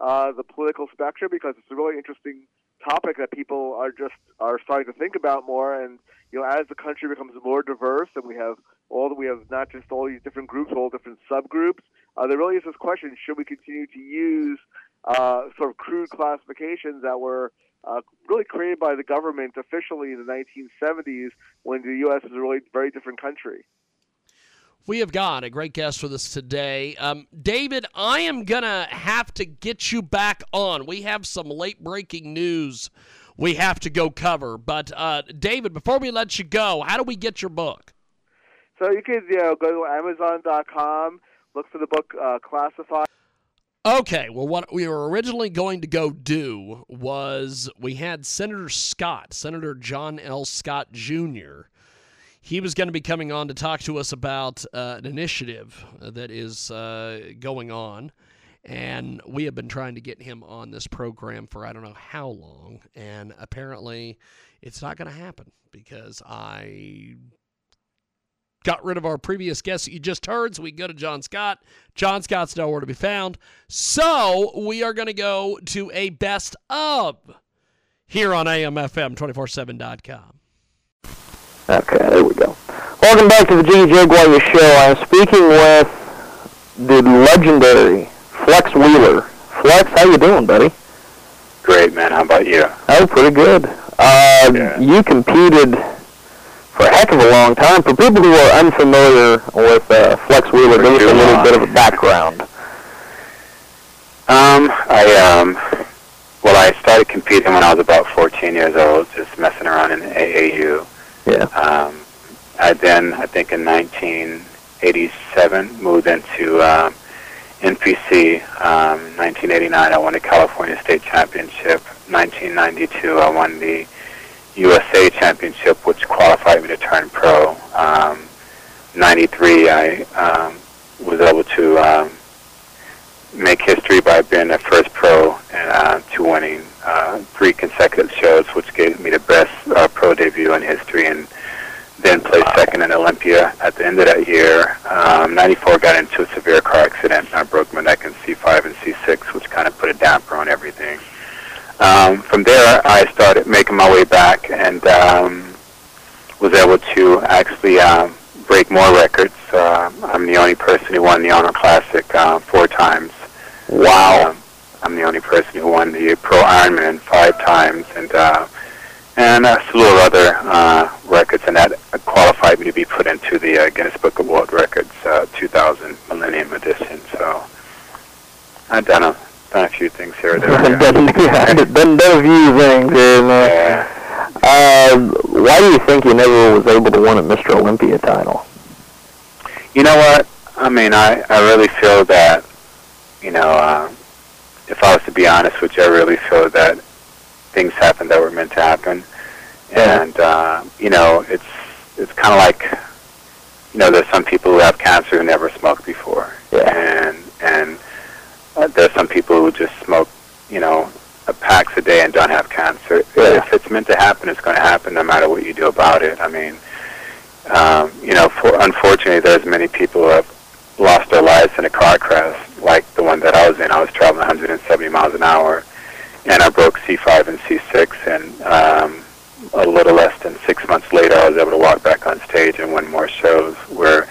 uh, the political spectrum because it's a really interesting topic that people are just are starting to think about more. And you know, as the country becomes more diverse, and we have all we have not just all these different groups, all different subgroups. Uh, there really is this question: Should we continue to use uh, sort of crude classifications that were uh, really created by the government officially in the 1970s when the U.S. was a really very different country? We have got a great guest with us today. Um, David, I am going to have to get you back on. We have some late breaking news we have to go cover. But, uh, David, before we let you go, how do we get your book? So you can you know, go to Amazon.com, look for the book uh, Classified. Okay, well, what we were originally going to go do was we had Senator Scott, Senator John L. Scott Jr., he was going to be coming on to talk to us about uh, an initiative that is uh, going on. And we have been trying to get him on this program for I don't know how long. And apparently, it's not going to happen because I got rid of our previous guest that you just heard, so we go to John Scott. John Scott's nowhere to be found. So we are going to go to a best of here on AMFM247.com. Okay, there we go. Welcome back to the Jiggy Jaguar Show. I'm speaking with the legendary Flex Wheeler. Flex, how you doing, buddy? Great, man. How about you? Oh, pretty good. Uh, Yeah. You competed for a heck of a long time. For people who are unfamiliar with uh, Flex Wheeler, give us a little long. bit of a background. Um, I um, well, I started competing when I was about 14 years old, just messing around in AAU. Yeah. Um, I then, I think in 1987, moved into um, NPC. Um, 1989, I won the California State Championship. 1992, I won the USA Championship, which qualified me to turn pro. Um, 93, I um, was able to um, make history by being the first pro and uh, to winning uh, three consecutive shows, which gave me the best uh, pro debut in history, and then placed second in Olympia. At the end of that year, um, 94 got into a severe car accident. I broke my neck in C5 and C6, which kind of put a damper on everything. Um, from there, I started making my way back and um, was able to actually um, break more records. Uh, I'm the only person who won the Arnold Classic uh, four times. Wow. Um, I'm the only person who won the Pro Ironman five times, and uh, and a slew of other uh, records, and that qualified me to be put into the uh, Guinness Book of World Records uh, 2000 Millennium Edition. So I've done a done a few things here or there. yeah. done, done, done a few things here, man. Yeah. Uh, why do you think you never was able to win a Mr. Olympia title? You know what? I mean, I, I really feel that, you know, uh, if I was to be honest you, I really feel that things happened that were meant to happen. And, uh, you know, it's it's kind of like, you know, there's some people who have cancer who never smoked before. Yeah. And, and uh, there's some people who just smoke, you know, a packs a day and don't have cancer. Yeah. If it's meant to happen, it's going to happen no matter what you do about it. I mean, um, you know, for, unfortunately, there's many people who have lost their lives in a car crash, like the one that I was in. I was traveling 170 miles an hour, and I broke C5 and C6, and um, a little less than six months later, I was able to walk back on stage and win more shows. Where,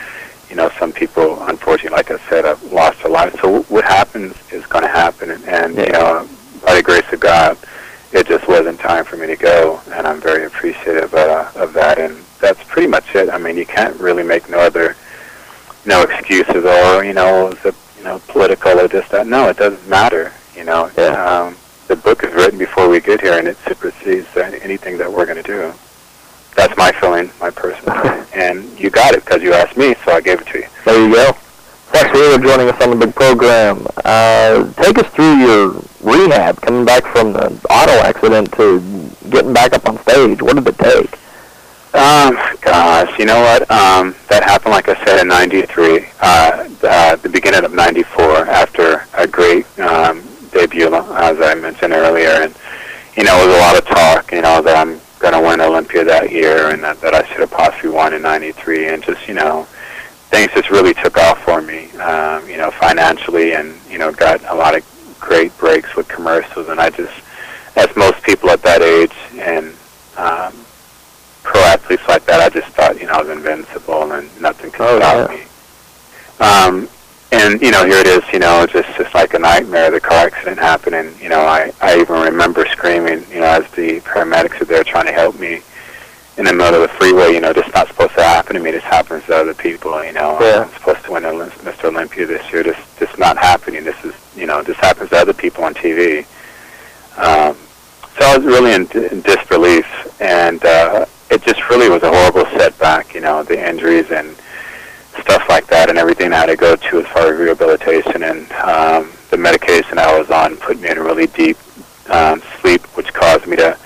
you know, some people, unfortunately, like I said, have lost their lives. So what happens is going to happen, and, and you know, by the grace of God, it just wasn't time for me to go, and I'm very appreciative uh, of that. And that's pretty much it. I mean, you can't really make no other, no excuses, or you know, is it you know political or this that. No, it doesn't matter. You know, Yeah. um, the book is written before we get here, and it supersedes anything that we're going to do. That's my feeling, my personal and you got it because you asked me, so I gave it to you. There you go. Thanks for joining us on the big program. Uh, take us through your rehab, coming back from the auto accident to getting back up on stage. What did it take? Um, gosh, you know what? Um, that happened, like I said, in '93, uh, uh, the beginning of '94, after a great um, debut, as I mentioned earlier, and you know, it was a lot of talk, you know, that I'm going to win Olympia that year, and that, that I should have possibly won in '93, and just, you know, things just really took off for me, um, you know, financially, and you know, got a lot of great breaks with commercials, and I just, as most people at that age, and um, pro athletes like that, I just thought, you know, I was invincible and nothing could Oh, stop yeah. me. Um, and you know, here it is, you know, just just like a nightmare. The car accident happened, and you know, I I even remember screaming, you know, as the paramedics are there trying to help me in the middle of the freeway. You know, this not supposed to happen to me. This happens to other people. You know, Yeah. I'm supposed to win Mr. Olympia this year. This this not happening. This is you know, this happens to other people on TV. Um, so I was really in, in disbelief, and uh, it just really was a horrible setback. You know, the injuries and stuff like that, and everything I had to go to as far as rehabilitation and um, the medication I was on put me in a really deep um, sleep, which caused me to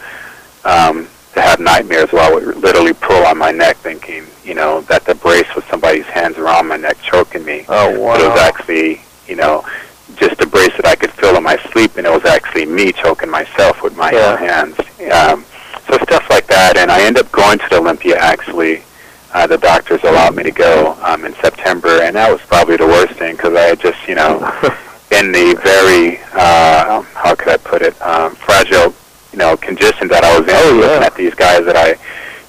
um, to have nightmares where I would literally pull on my neck, thinking, you know, that the brace was somebody's hands around my neck choking me. Oh, But it was actually, you know, just a brace that I could feel in my sleep, and it was actually me choking myself with my Yeah. own hands. Um, so stuff like that, and I ended up going to the Olympia. Actually, uh, the doctors allowed me to go um, in September, and that was probably the worst thing because I had just, you know, in the very, uh, how could I put it, um, fragile, you know, condition that I was in. Oh, yeah. Looking at these guys that I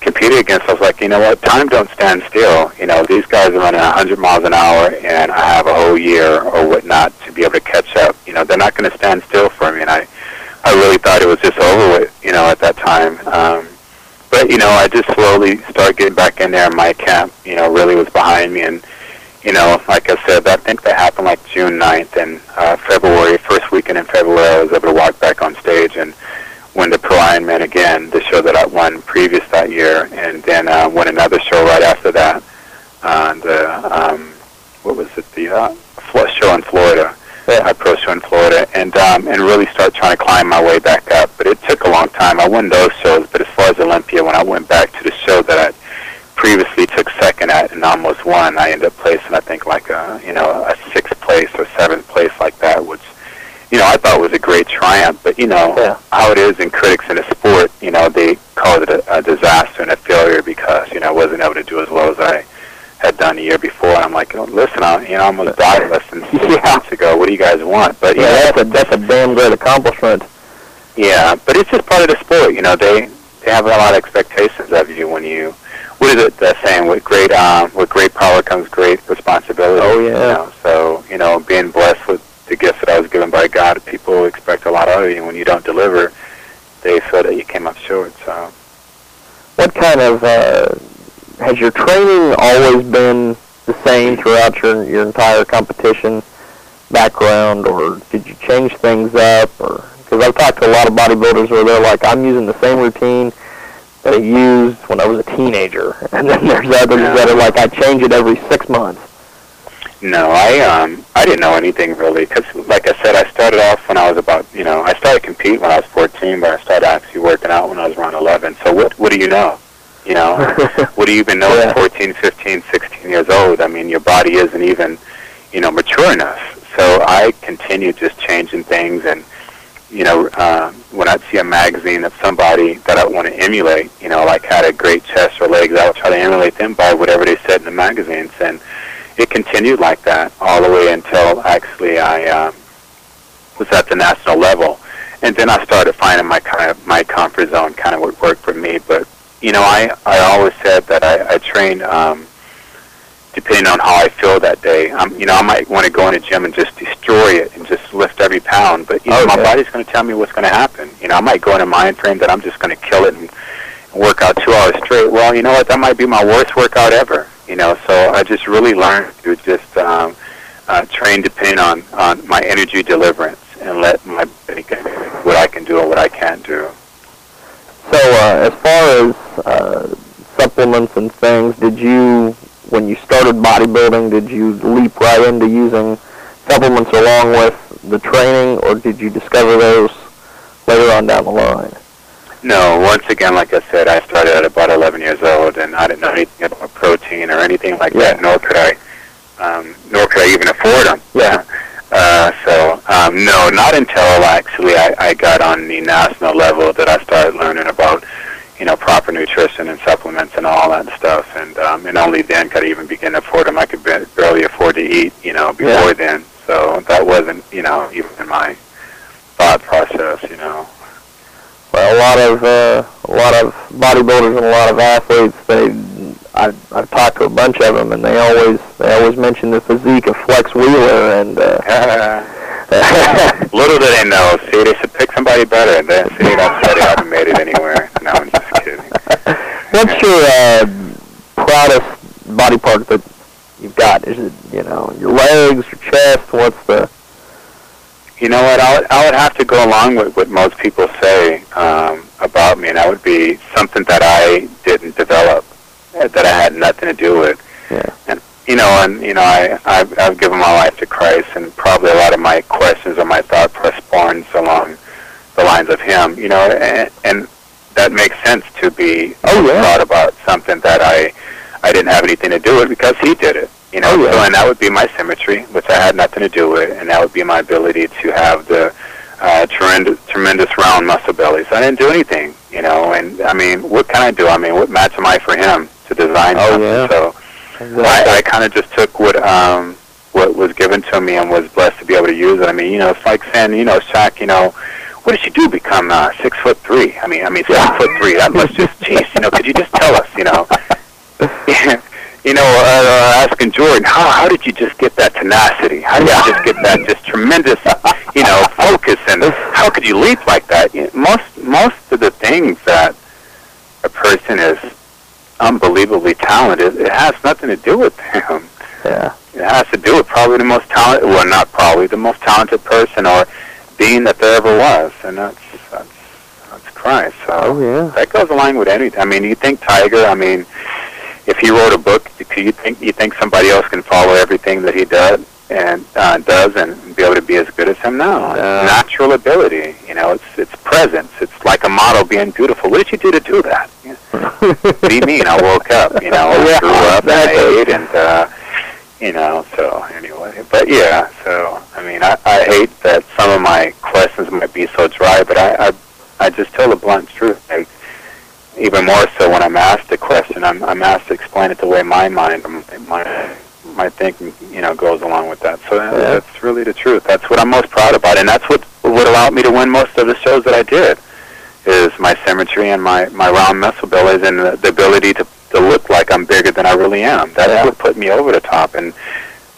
competed against, I was like, you know what, time don't stand still. You know, these guys are running 100 miles an hour, and I have a whole year or whatnot to be able to catch up. You know, they're not going to stand still for me, and I, I really thought it was just over with, you know, at that time. Um, but you know, I just slowly started getting back in there. My camp, you know, really was behind me, and you know, like I said, I think that happened like June 9th and uh, February, first weekend in February, I was able to walk back on stage and win the Pro Ironman again, the show that I won previous that year, and then uh, win another show right after that. Uh, the um, what was it? The uh, show in Florida, Yeah. a pro show in Florida, and um, and really start trying to climb my way back up. But it took a long time. I won those shows, but as far as Olympia, when I went back to the show that I previously took second at and almost won, I ended up placing I think like a you know a sixth place or seventh place like that, which you know I thought was a great triumph. But you know Yeah. how it is in critics in the sport, you know they call it a, a disaster and a failure because you know I wasn't able to do as well as I had done the year before. And I'm like, oh, listen, I you know I almost died less than six Yeah. months ago. What do you guys want? But Yeah, know, that's a that's a damn great accomplishment. yeah, but it's just part of the sport. You know, they they have a lot of expectations of you when you. What is it that saying? With great um, with great power comes great responsibility. Oh, yeah. You know? So you know, being blessed with the gifts that I was given by God, people expect a lot of you. and When you don't deliver, they feel that you came up short. So What kind of uh, has your training always been the same throughout your your entire competition background, or did you change things up? Or because I've talked to a lot of bodybuilders where they're like, I'm using the same routine that I used when I was a teenager, and then there's others Yeah. that are like, I change it every six months. No, I um I didn't know anything really because, like I said, I started off when I was about you know I started competing when I was 14, but I started actually working out when I was around 11. So what what do you know? You know, what do you even know Yeah. at 14, 15, 16 years old? I mean, your body isn't even you know mature enough. So I continued just changing things and. You know, uh, when I'd see a magazine of somebody that I want to emulate, you know, like had a great chest or legs, I would try to emulate them by whatever they said in the magazines. And it continued like that all the way until actually I um, was at the national level, and then I started finding my kind of my comfort zone kind of what worked for me. But you know, I I always said that I, I trained. Um, depending on how I feel that day. Um, you know, I might want to go in the gym and just destroy it and just lift every pound, but you know, Okay. my body's going to tell me what's going to happen. You know, I might go in a mind frame that I'm just going to kill it and work out two hours straight. Well, you know what? That might be my worst workout ever. You know, so I just really learned to just um, uh, train depending on on my energy deliverance and let my body get what I can do and what I can't do. So, uh, as far as uh, supplements and things, did you, when you started bodybuilding, did you leap right into using supplements along with the training, or did you discover those later on down the line? No, once again, like I said, I started at about 11 years old, and I didn't know anything about protein or anything like Yeah. that. Nor could I, um, nor could I even afford them. Yeah. Uh, so um, no, not until actually I, I got on the national level that I started learning about, you know, proper nutrition and supplements and all that stuff. And um, and only then could I even begin to afford them. I could ba- barely afford to eat, you know, before Yeah. then. So that wasn't, you know, even in my thought process, you know. Well, a lot of uh, a lot of bodybuilders and a lot of athletes, they I've, I've talked to a bunch of them, and they always they always mention the physique of Flex Wheeler, and uh, Little do they know. See, they should pick somebody better. They, see, that's why they haven't made it anywhere. No, I'm just kidding. What's your uh, proudest body part that you've got? Is it you know your legs, your chest? What's the You know what? I would, I would have to go along with what most people say um, about me, and that would be something that I didn't develop, that I had nothing to do with. Yeah. And you know, and you know, I I've, I've given my life to Christ, and probably a lot of my questions or my thought process spawns along the lines of Him. You know, and, and that makes sense to be Oh, yeah. thought about something that I I didn't have anything to do with because He did it. You know, Oh, yeah. so and that would be my symmetry, which I had nothing to do with, and that would be my ability to have the uh, tremendous, tremendous round muscle bellies. I didn't do anything, you know, and I mean, what can I do? I mean, what match am I for him to design Oh, something? yeah. So I, I kind of just took what um, what was given to me and was blessed to be able to use it. I mean, you know, it's like saying, you know, Shaq, you know, what did you do become uh, six foot three? I mean, I mean, seven foot three. That must just, jeez, you know, could you just tell us, you know? you know, uh, uh, asking Jordan, how how did you just get that tenacity? How did you just get that just tremendous, you know, focus and how could you leap like that? You know, most most of the things that a person is unbelievably talented, it has nothing to do with them. yeah It has to do with probably the most talented, well, not probably the most talented person or being that there ever was, and that's that's that's Christ. So oh yeah that goes along with anything. I mean, you think Tiger? I mean, if he wrote a book, do you think you think somebody else can follow everything that he does and uh, does and be able to be as good as him? No, No. natural ability. You know, it's it's presence. It's like a model being beautiful. What did you do to do that? What do you mean? I woke up. You know, I Yeah, grew up and I ate and. uh you know, so anyway, but yeah, so I mean, I, I hate that some of my questions might be so dry, but I, I, I just tell the blunt truth. Even more so when I'm asked a question, I'm, I'm asked to explain it the way my mind, my, my thinking, you know, goes along with that. So that, Yeah. that's really the truth. That's what I'm most proud about, and that's what what allowed me to win most of the shows that I did. Is my symmetry and my my round muscle bellies and the, the ability to to look like I'm bigger than I really am. That's Yeah. what put me over the top, and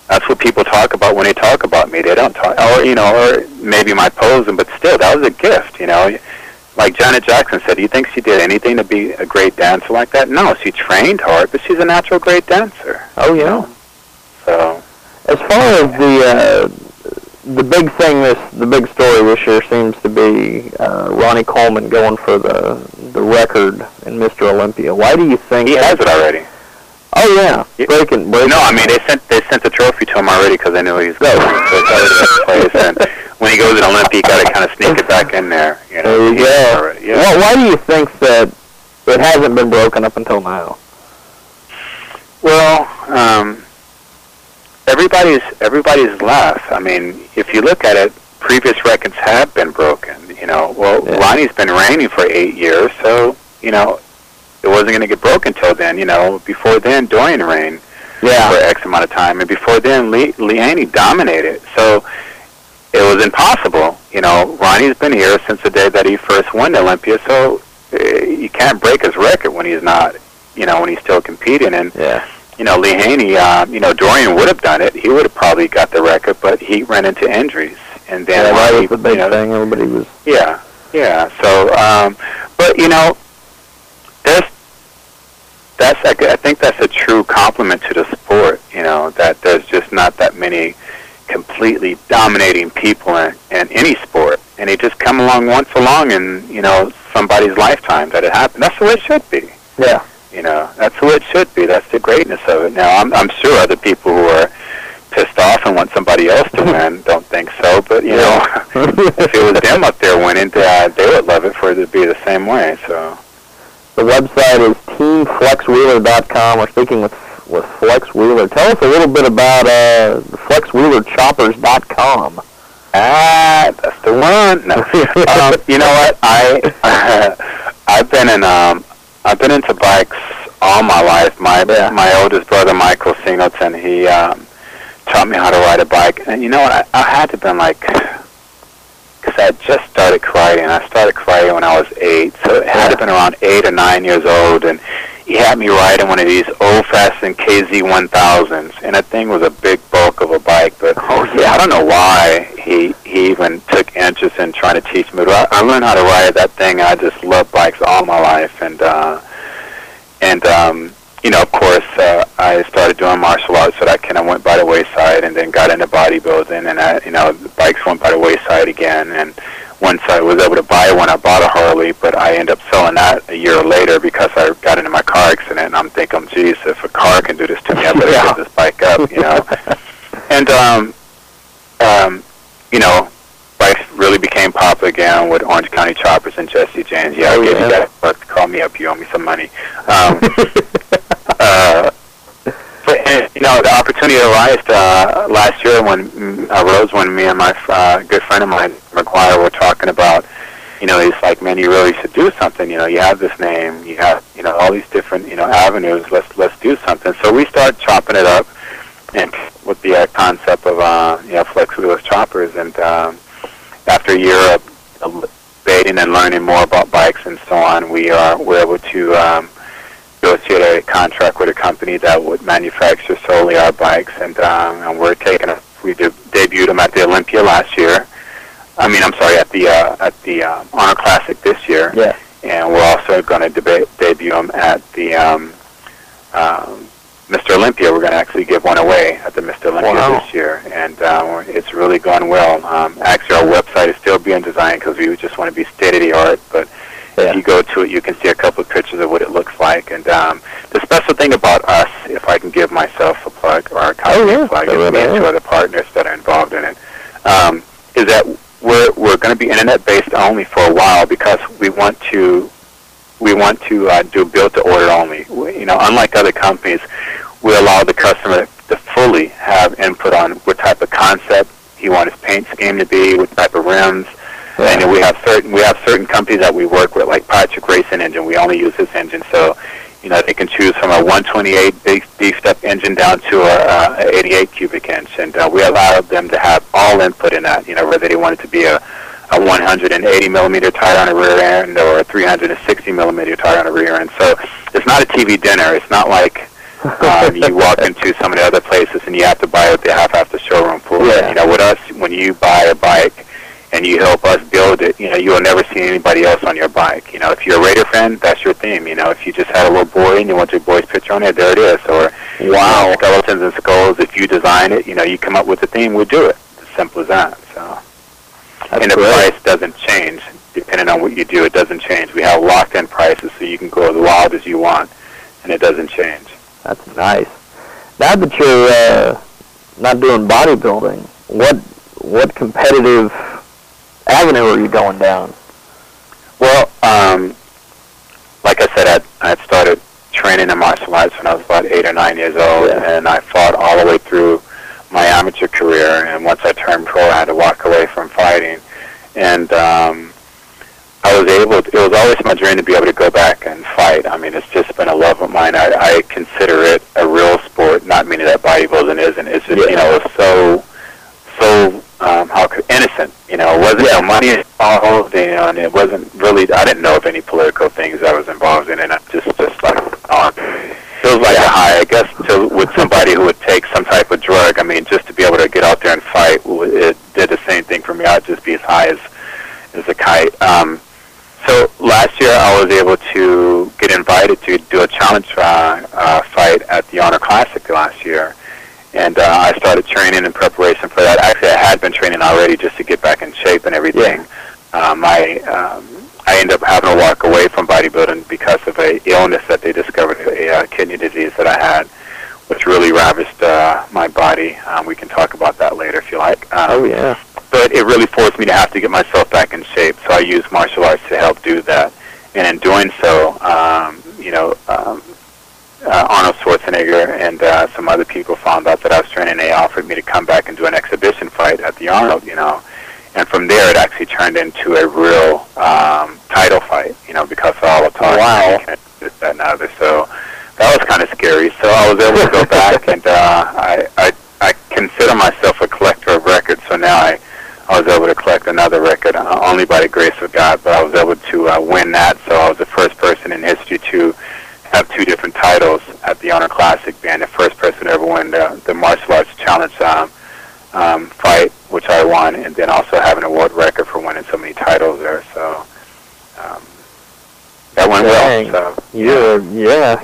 that's what people talk about when they talk about me. They don't talk, or you know, or maybe my posing, but still, that was a gift. You know, like Janet Jackson said, do you think she did anything to be a great dancer like that? No, she trained hard, but she's a natural great dancer. oh yeah So as far as the uh, the big thing this the big story this year seems to be uh, Ronnie Coleman going for the the record in Mr. Olympia. Why do you think he has it already. Oh yeah, Yeah. breaking breaking. No, I mean they sent they sent the trophy to him already because they knew he was going. So it's already in place, and when he goes to Olympia, you got to kind of sneak it back in there. You know, There you go. already, Yeah. Well, why do you think that it hasn't been broken up until now? Well, um, everybody's everybody's left. I mean, if you look at it, previous records have been broken. You know, well, Yeah. Ronnie's been reigning for eight years, so you know, it wasn't going to get broken till then. You know, before then, during reign, Yeah. for X amount of time. And before then, Lee, Lee dominated. So it was impossible. You know, Ronnie's been here since the day that he first won the Olympia, so uh, you can't break his record when he's not, you know, when he's still competing. And Yeah. You know, Lee Haney, uh, you know, Dorian would have done it. He would have probably got the record, but he ran into injuries. And then Yeah, that was the big you know, thing. Everybody was. yeah, yeah. So, um, but you know, there's that's I think that's a true compliment to the sport. You know, that there's just not that many completely dominating people in, in any sport, and they just come along once along in you know somebody's lifetime that it happened. That's the way it should be. Yeah. Know, that's the way it should be. That's the greatness of it. Now, I'm I'm sure other people who are pissed off and want somebody else to win don't think so, but you know, if it was them up there winning, they, uh, they would love it for it to be the same way. So, The website is teamflexwheeler.com. We're speaking with with Flex Wheeler. Tell us a little bit about uh, flexwheelerchoppers.com. ah, that's the one. No. um, you know what? I I've been in um I've been into bikes all my life. My Yeah. my oldest brother Michael Singleton, he um, taught me how to ride a bike, and you know what? I, I had to have been like. Because I had just started karate, and I started karate when I was eight, so it had to have been around eight or nine years old, and he had me riding one of these old-fashioned KZ1000s, and that thing was a big bulk of a bike, but Oh, yeah. I don't know why he he even took interest in trying to teach me. But I, I learned how to ride that thing. I just loved bikes all my life, and uh, and um, you know, of course, uh, I started doing martial arts, so that kind of went by the wayside, and then got into bodybuilding, and I, you know, the bikes went by the wayside again, and once I was able to buy one, I bought a Harley, but I ended up selling that a year later because I got into my car accident, and I'm thinking, geez, if a car can do this to me, I better Yeah. get this bike up, you know. and um, um, you know, bikes really became popular again with Orange County Choppers and Jesse James. Yeah, Oh, I gave yeah. you that buck to call me up. You owe me some money. Um, uh, uh, you know, the opportunity arose uh, last year when mm, arose when me and my uh, good friend of mine, McGuire, were talking about. You know, he's like, man, you really should do something. You know, you have this name, you have, you know, all these different, you know, avenues. Let's let's do something. So we started chopping it up, and with the uh, concept of, uh, you know, flex wheelers choppers. And um, after a year of of debating and learning more about bikes and so on, we are we're able to um, negotiate a contract with a company that would manufacture solely our bikes, and um, and we're taking a, we de- debuted them at the Olympia last year. I mean, I'm sorry, at the uh, at the uh, Arnold Classic this year, Yeah. and we're also going to deba- debut them at the um, um, Mr. Olympia. We're going to actually give one away at the Mr. Olympia Wow. this year, and we're- it's really gone well. Um, actually, our website is still being designed because we just want to be state of the art, but Yeah. if you go to it, you can see a couple of pictures of what it looks like. And um, the special thing about us, if I can give myself a plug or our company Oh, yeah. a plug, and right me and two other partners that are involved in it, um, is that we're we're going to be internet based only for a while because we want to we want to uh, do build to order only. We, you know, unlike other companies, we allow the customer to fully have input on what type of concept he wants his paint scheme to be, what type of rims. And we have certain we have certain companies that we work with, like Patrick Racing Engine. We only use his engine, so you know they can choose from a 128 big beefed up engine down to a, a 88 cubic inch, and uh, we allow them to have all input in that. You know, whether they want it to be a a 180 millimeter tire on the rear end or a 360 millimeter tire on the rear end. So it's not a TV dinner. It's not like um, you walk into some of the other places and you have to buy what they have at the showroom floor. Yeah. You know, with us, when you buy a bike and you help us build it, you know, you will never see anybody else on your bike. You know, if you're a Raider fan, that's your theme. You know, if you just had a little boy and you want your boy's picture on it, there it is. Or Wow. know, skeletons and skulls. If you design it, you know, you come up with the theme, we do it. It's as simple as that. So, That's and the great. price doesn't change depending on what you do. It doesn't change. We have locked-in prices, so you can go as wild as you want, and it doesn't change. That's nice. Now that you're uh, not doing bodybuilding, what what competitive avenue are you going down? Well, um, like I said, I I started training in martial arts when I was about eight or nine years old, Yeah. and I fought all the way through my amateur career. And once I turned pro, I had to walk away from fighting, and um, I was able. To, it was always my dream to be able to go back and fight. I mean, it's just been a love of mine. I, I consider it a real sport, not meaning and it wasn't really. I didn't know of any political things I was involved in, and I just just like oh, feels like a high. I guess to with somebody who would take some type of drug. I mean, just to be able to get out there and fight, it did the same thing for me. I'd just be as high as as a kite. Um, so last year I was able to get invited to do a challenge uh, uh, fight at the Arnold Classic last year, and uh, I started training in preparation for that. Actually, I had been training already just to get back in shape and everything. Um, I ended up having to walk away from bodybuilding because of a illness that they discovered, a uh, kidney disease that I had, which really ravaged uh, my body. Um, we can talk about that later if you like. Um, Oh yeah. but it really forced me to have to get myself back in shape. So I used martial arts to help do that, and in doing so, um, you know, um, uh, Arnold Schwarzenegger and uh, some other people found out that I was training. They offered me to come back and do an exhibition fight at the Arnold, you know, and from there it actually turned into a real um, title fight, you know, because all the talk. Wow. and This, that, and other. So that was kind of scary. So I was able to go back, and uh, I, I I consider myself a collector of records. So now I I was able to collect another record uh, only by the grace of God, but I was able to uh, win that. So I was the first person in history to have two different titles at the Arnold Classic, being the first person to ever win the, the martial arts challenge um, um, fight, which I won, and then also have an award record for winning so many titles there. So um, that went Dang. well. So You're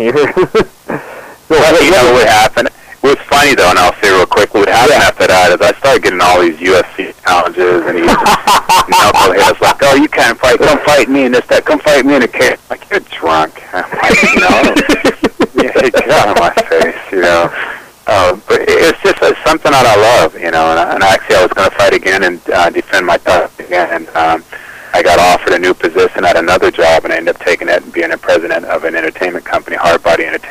so well, you know what happened? It was funny though, and I'll say real quick. What happened Yeah. after that is I started getting all these UFC challenges and these knuckleheads like, "Oh, you can't fight. Come fight me and this, that. Come fight me in a cage." Like you're drunk. I'm like, know, yeah, get out of my face, you know. Uh, but it's just uh, something that I love, you know. And, and actually, I was going to fight again and uh, defend my title again, and um, I got offered a new position at another job, and I ended up taking it and being a president of an entertainment company,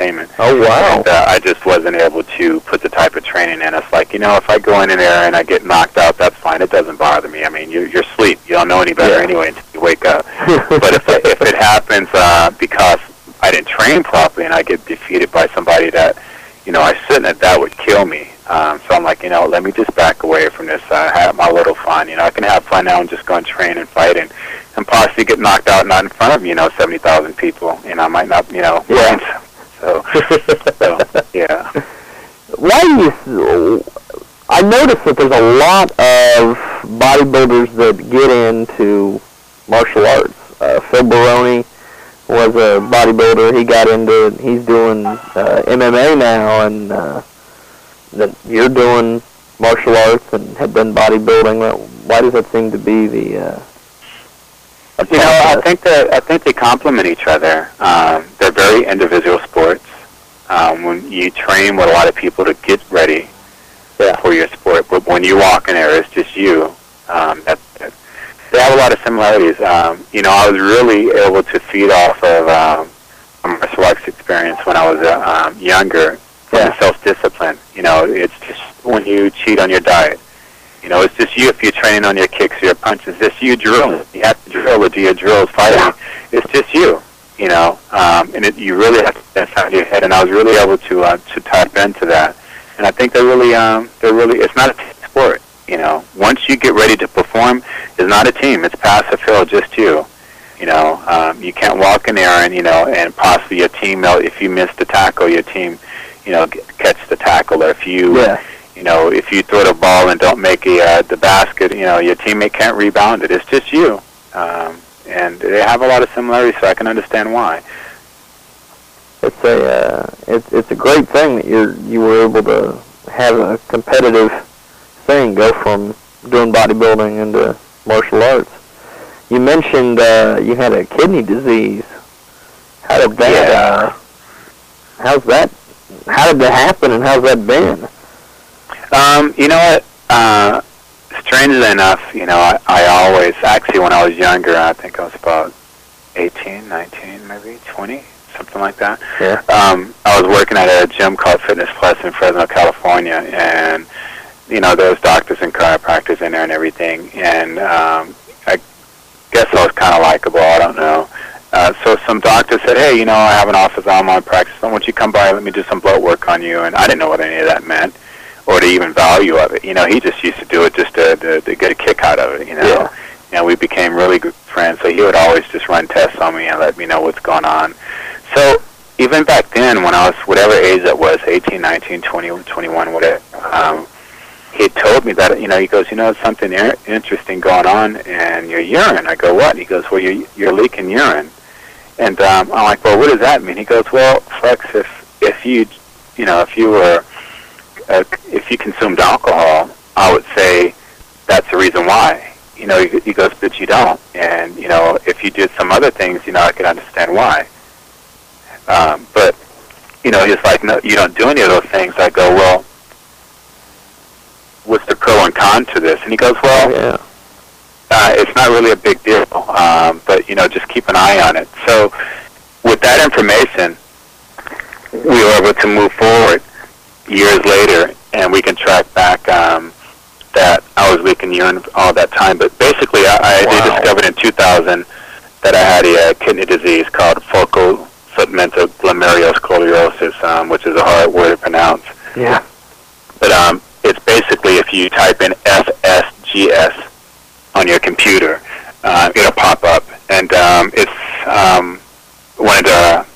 Entertainment. oh wow. And uh, I just wasn't able to put the type of training in. It's like, you know, if I go in there and I get knocked out, that's fine. It doesn't bother me. I mean, you, you're asleep. You don't know any better Yeah. anyway until you wake up. but if, if it happens uh, because I didn't train properly and I get defeated by somebody that, you know, I shouldn't have, that would kill me. Um, so I'm like, you know, let me just back away from this. I have my little fun. You know, I can have fun now and just go and train and fight and, and possibly get knocked out not in front of, you know, 70,000 people. You know, I might not, you know, Yeah. So, so, yeah. Why do you? I noticed that there's a lot of bodybuilders that get into martial arts. Uh, Phil Baroni was a bodybuilder. He got into. He's doing uh, MMA now, and uh, that you're doing martial arts and have done bodybuilding. Why does that seem to be the? Uh, You know, I think that I think they complement each other. Um, they're very individual sports. Um, when you train with a lot of people to get ready Yeah. for your sport, but when you walk in there, it's just you. Um, that, that, they have a lot of similarities. Um, you know, I was really able to feed off of um, martial arts experience when I was uh, um, younger. Yeah. self-discipline. You know, it's just when you cheat on your diet. You know, it's just you if you're training on your kicks or your punches. It's just you drilling. You have to drill or do your drills fighting. It's just you. You know, um, and it, you really have to get inside your head. And I was really able to uh, to tap into that. And I think they're really um, they're really. It's not a sport. You know, once you get ready to perform, it's not a team. It's pass or fail, just you. You know, um, you can't walk in there and you know, and possibly your team. If you miss the tackle, your team, you know, catch the tackle. Or if you yeah. You know, if you throw the ball and don't make a, uh, the basket, you know, your teammate can't rebound it. It's just you. Um, and they have a lot of similarities, so I can understand why. it's a uh, it's it's a great thing that you're you were able to have a competitive thing go from doing bodybuilding into martial arts. You mentioned uh, you had a kidney disease. How did that? Yeah. Uh, how's that? How did that happen, and how's that been? Um, you know what? Uh, strangely enough, you know, I, I always, actually when I was younger, I think I was about 18, 19, maybe 20, something like that. Yeah. um, I was working at a gym called Fitness Plus in Fresno, California, and you know there was doctors and chiropractors in there and everything, and um, I guess I was kind of likable. I don't know. Uh, so some doctor said, "Hey, you know, I have an office on practice. Why don't you come by? Let me do some blood work on you." And I didn't know what any of that meant, or the even value of it. You know, he just used to do it just to, to, to get a kick out of it. You know. Yeah. know, we became really good friends. So he would always just run tests on me and let me know what's going on. So even back then, when I was whatever age that was, 18, 19, 20, 21, whatever, um, he told me that, you know, he goes, you know, something ir- interesting going on in your urine. I go, what? He goes, well, you're, you're leaking urine. And um, I'm like, well, what does that mean? He goes, well, Flex, if if you, you know, if you were, uh, if you consumed alcohol, I would say that's the reason why. You know, he, goes, but you don't. And you know, if you did some other things, you know, I can understand why. Um, but you know, he's like, no, you don't do any of those things. I go, well, what's the pro and con to this? And he goes, well, yeah. uh, it's not really a big deal, um, but you know, just keep an eye on it. So, with that information, we were able to move forward years later, and we can track back um, that I was leaking urine all that time. But basically, I, I Wow. they discovered in 2000 that I had a uh, kidney disease called focal segmental glomerulosclerosis, um, which is a hard word to pronounce. Yeah. But um, it's basically if you type in FSGS on your computer, uh, it'll pop up, and um, it's um, one of the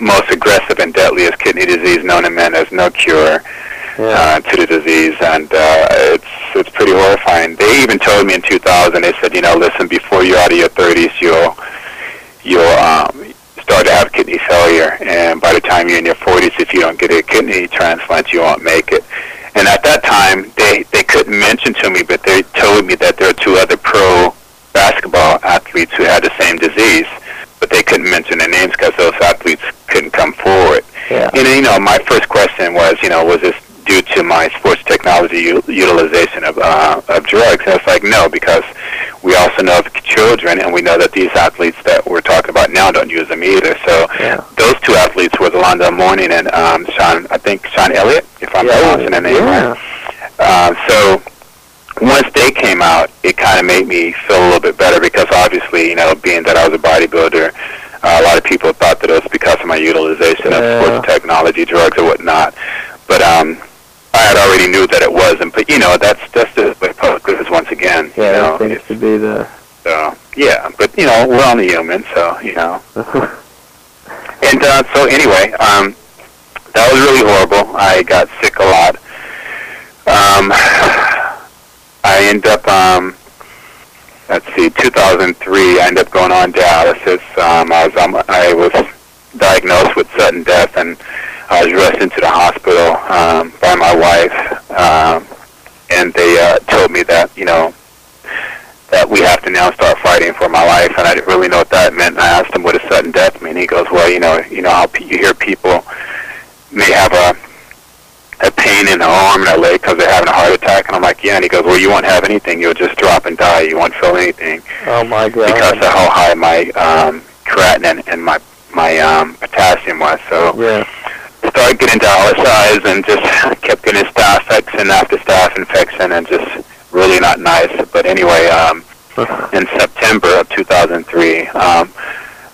most aggressive and deadliest kidney disease known to men. There's no cure Yeah. uh, to the disease, and uh, it's it's pretty horrifying. They even told me in 2000. They said, you know, listen, before you're out of your 30s, you'll you'll um, start to have kidney failure, and by the time you're in your 40s, if you don't get a kidney transplant, you won't make it. And at that time, they they couldn't mention to me, but they told me that there are two other pro basketball athletes who had the same disease, but they couldn't mention their names because those athletes couldn't come forward. Yeah. And you know, my first question was, you know, was this due to my sports technology u- utilization of uh, of drugs? And it's like no, because we also know of children, and we know that these athletes that we're talking about now don't use them either. So Yeah. those two athletes were Alonzo Mourning and um, Sean, I think Sean Elliott, if I'm yeah. pronouncing the name yeah. right. Uh, so once they came out, it kind of made me feel a little bit better because obviously, you know, being that I was a bodybuilder, uh, a lot of people thought that it was because of my utilization Yeah. of sports technology, drugs, or whatnot. But um, I had already knew that it wasn't. But you know, that's that's the way public is once again. Yeah, you know, seems to be the. so yeah. But you know, we're only human, so you know. And uh, so anyway, um, that was really horrible. I got sick a lot. Um, I ended up, um, let's see, 2003. I ended up going on dialysis. Um, I was um, I was diagnosed with sudden death, and I was rushed into the hospital um, by my wife. Um, and they uh, told me that you know that we have to now start fighting for my life, and I didn't really know what that meant. And I asked him what a sudden death mean. He goes, well, you know, you know how pe- you hear people may have a a pain in the arm and a leg because they're having a heart attack, and I'm like, yeah. And he goes, well, you won't have anything. You'll just drop and die. You won't feel anything oh my god. because of how high my um, creatinine and my my um, potassium was. So yeah. started getting dialyzed and just kept getting staph infection after staph infection and just really not nice. But anyway, um, in September of 2003, um,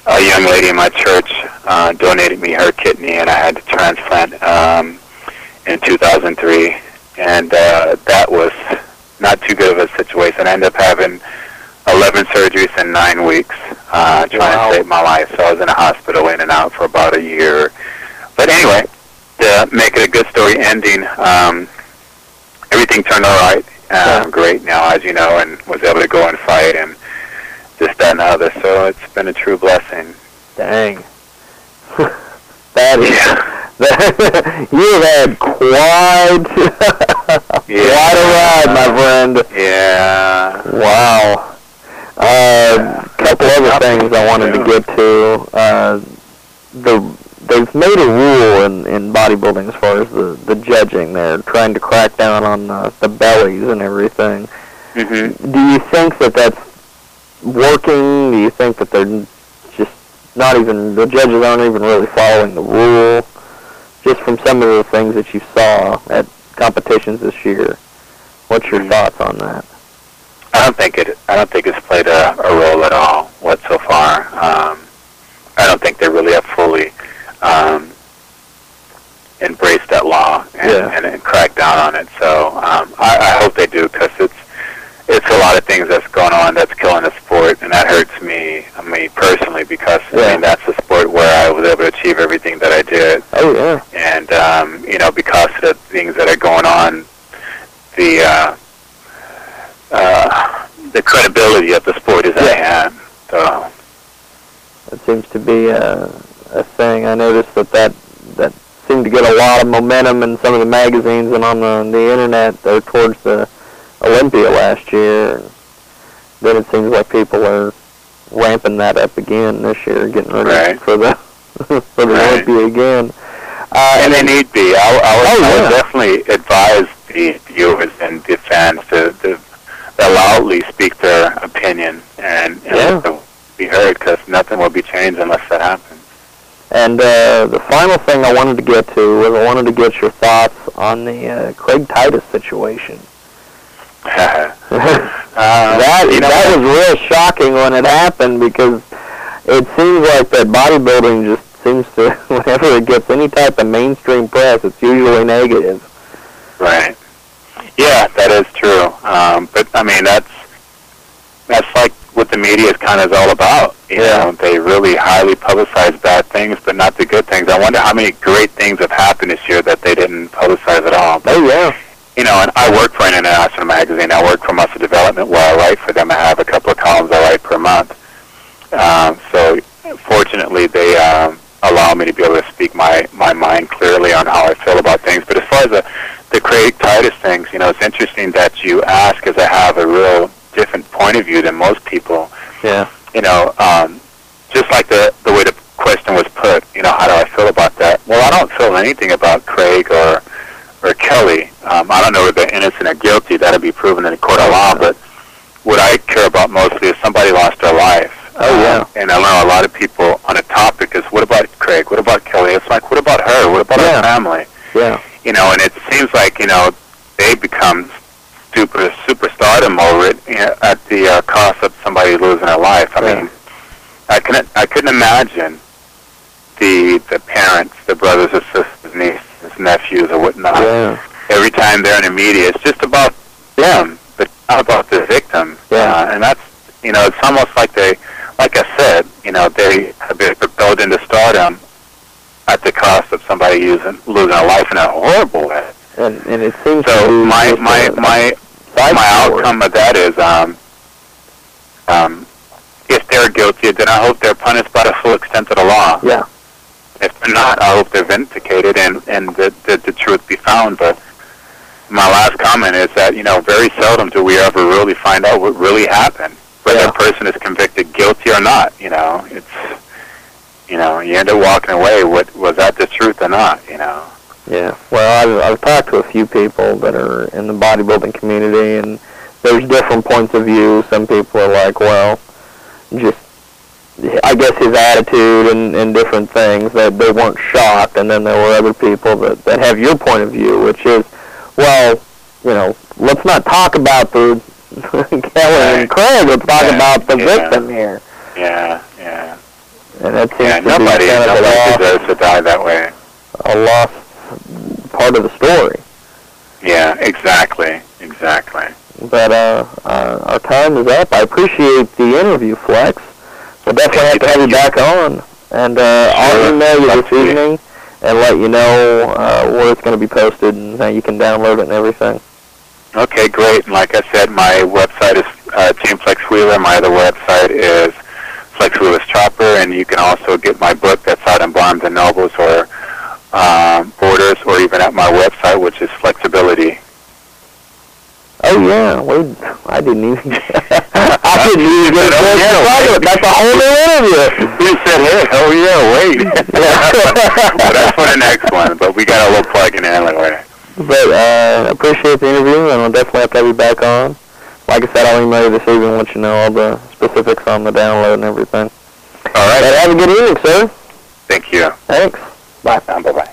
a young lady in my church uh, donated me her kidney, and I had to transplant um, in 2003, and uh, that was not too good of a situation. I ended up having 11 surgeries in nine weeks, uh, trying Wow. to save my life. So I was in a hospital in and out for about a year. But anyway, to make it a good story ending, um, everything turned all right. Uh, Yeah. Great now, as you know, and was able to go and fight and this, that, and the other. So it's been a true blessing. Dang. that is. Yeah. That, you had quite, quite a ride, my friend. Yeah. Wow. A couple other things I wanted to get to. Uh, the they've made a rule in, in bodybuilding as far as the, the judging. They're trying to crack down on the, the bellies and everything. hmm Do you think that that's working? Do you think that they're just not even the judges aren't even really following the rule? Just from some of the things that you saw at competitions this year, what's your Mhm. thoughts on that? I don't think it. I don't think it's played a, a role at all what so far. Um, I don't think they really have fully um, embraced that law and, Yeah. and, and cracked down on it. So um, I, I hope they do because it's it's a lot of things that's going on that's killing the sport, and that hurts me, I mean, personally, because I mean that's the sport where I was able to achieve everything that I did, Oh yeah. and um, you know, because of the things that are going on, the uh, uh, the credibility of the sport is at Yeah. hand. So That seems to be a, a thing. I noticed that, that that seemed to get a lot of momentum in some of the magazines and on the, the internet there towards the Olympia last year. Then it seems like people are ramping that up again this year, getting ready Right. for the for the Right. Olympia again. Uh, and they need be. I, I, would, Oh, I yeah. would definitely advise the viewers and the fans to, to, to loudly speak their opinion and, and Yeah. let them be heard because nothing will be changed unless that happens. And uh, the final thing I wanted to get to was I wanted to get your thoughts on the uh, Craig Titus situation. Uh, that you know that was real shocking when it happened because it seems like that bodybuilding just seems to whenever it gets any type of mainstream press, it's usually negative. Right. Yeah, that is true. Um, but I mean, that's that's like what the media is kind of all about. You Yeah. know, they really highly publicize bad things, but not the good things. I wonder how many great things have happened this year that they didn't publicize at all. But Oh yeah, you know, and I work for an international magazine. I work for Muscle Development, where I write for them. I have a couple of columns I write per month. Um, so, fortunately, they um, allow me to be able to speak my my mind clearly on how I feel about things. But as far as the the Craig Titus things, you know, it's interesting that you ask, as I have a real different point of view than most people. yeah, You know, um, just like the the way the question was put, you know, how do I feel about that? Well, I don't feel anything about Craig or or Kelly. Um, I don't know if they're innocent or guilty. That'll be proven in a court of law. But what I care about mostly is somebody lost their life. Oh, yeah. Um, and I know a lot of people on a topic is, what about Craig? What about Kelly? It's like, what about her? What about Yeah. her family? yeah, You know, and it seems like you know they become super superstardom over it you know, at the uh, cost of somebody losing their life. I Yeah. mean, I couldn't I couldn't imagine the the parents, the brothers or sisters, nieces, nephews, or whatnot. yeah, Every time they're in the media, it's just about them, but not about the victim. Yeah. Uh, and that's you know, it's almost like they, like I said, you know, they have been propelled into stardom at the cost of somebody using, losing a life in a horrible way. and and it seems So my my my my outcome of that is um um if they're guilty, then I hope they're punished by the full extent of the law. Yeah, If they're not, I hope they're vindicated and and that the, the truth be found. But my last comment is that you know very seldom do we ever really find out what really happened, whether Yeah. a person is convicted guilty or not. You know, it's you know you end up walking away. What was that the truth or not? You know. yeah. Well, I've I've talked to a few people that are in the bodybuilding community, and there's different points of view. Some people are like, well, just I guess his attitude and, and different things that they weren't shocked, and then there were other people that that have your point of view, which is, well, you know, let's not talk about the Kelly and Right. Craig. Let's talk Yeah, about the yeah. victim here, Yeah, yeah. and that seems Yeah, to nobody, be kind of a nobody lost, deserves to die that way. a lost part of the story. Yeah, exactly, exactly. But uh, uh, our time is up. I appreciate the interview, Flex. We'll definitely have to have you back on, and uh, I'll email you this evening and let you know uh, where it's going to be posted and how you can download it and everything. Okay, great. And like I said, my website is uh, Team Flex Wheeler. My other website is Flex Wheeler's Chopper, and you can also get my book that's out in Barnes and Nobles or um, Borders, or even at my website, which is Flexibility. Oh yeah, we. I didn't even. I didn't even get a Oh, chance to talk it. That's a whole new interview. You said, "Hey, oh yeah, wait." well, that's for the next one, but we got a little plug in anyway. But uh, appreciate the interview, and I'll definitely have to have you back on. Like I said, I'll email you this evening and let you know all the specifics on the download and everything. All right. But have a good evening, sir. Thank you. Thanks. Bye. Um, bye bye.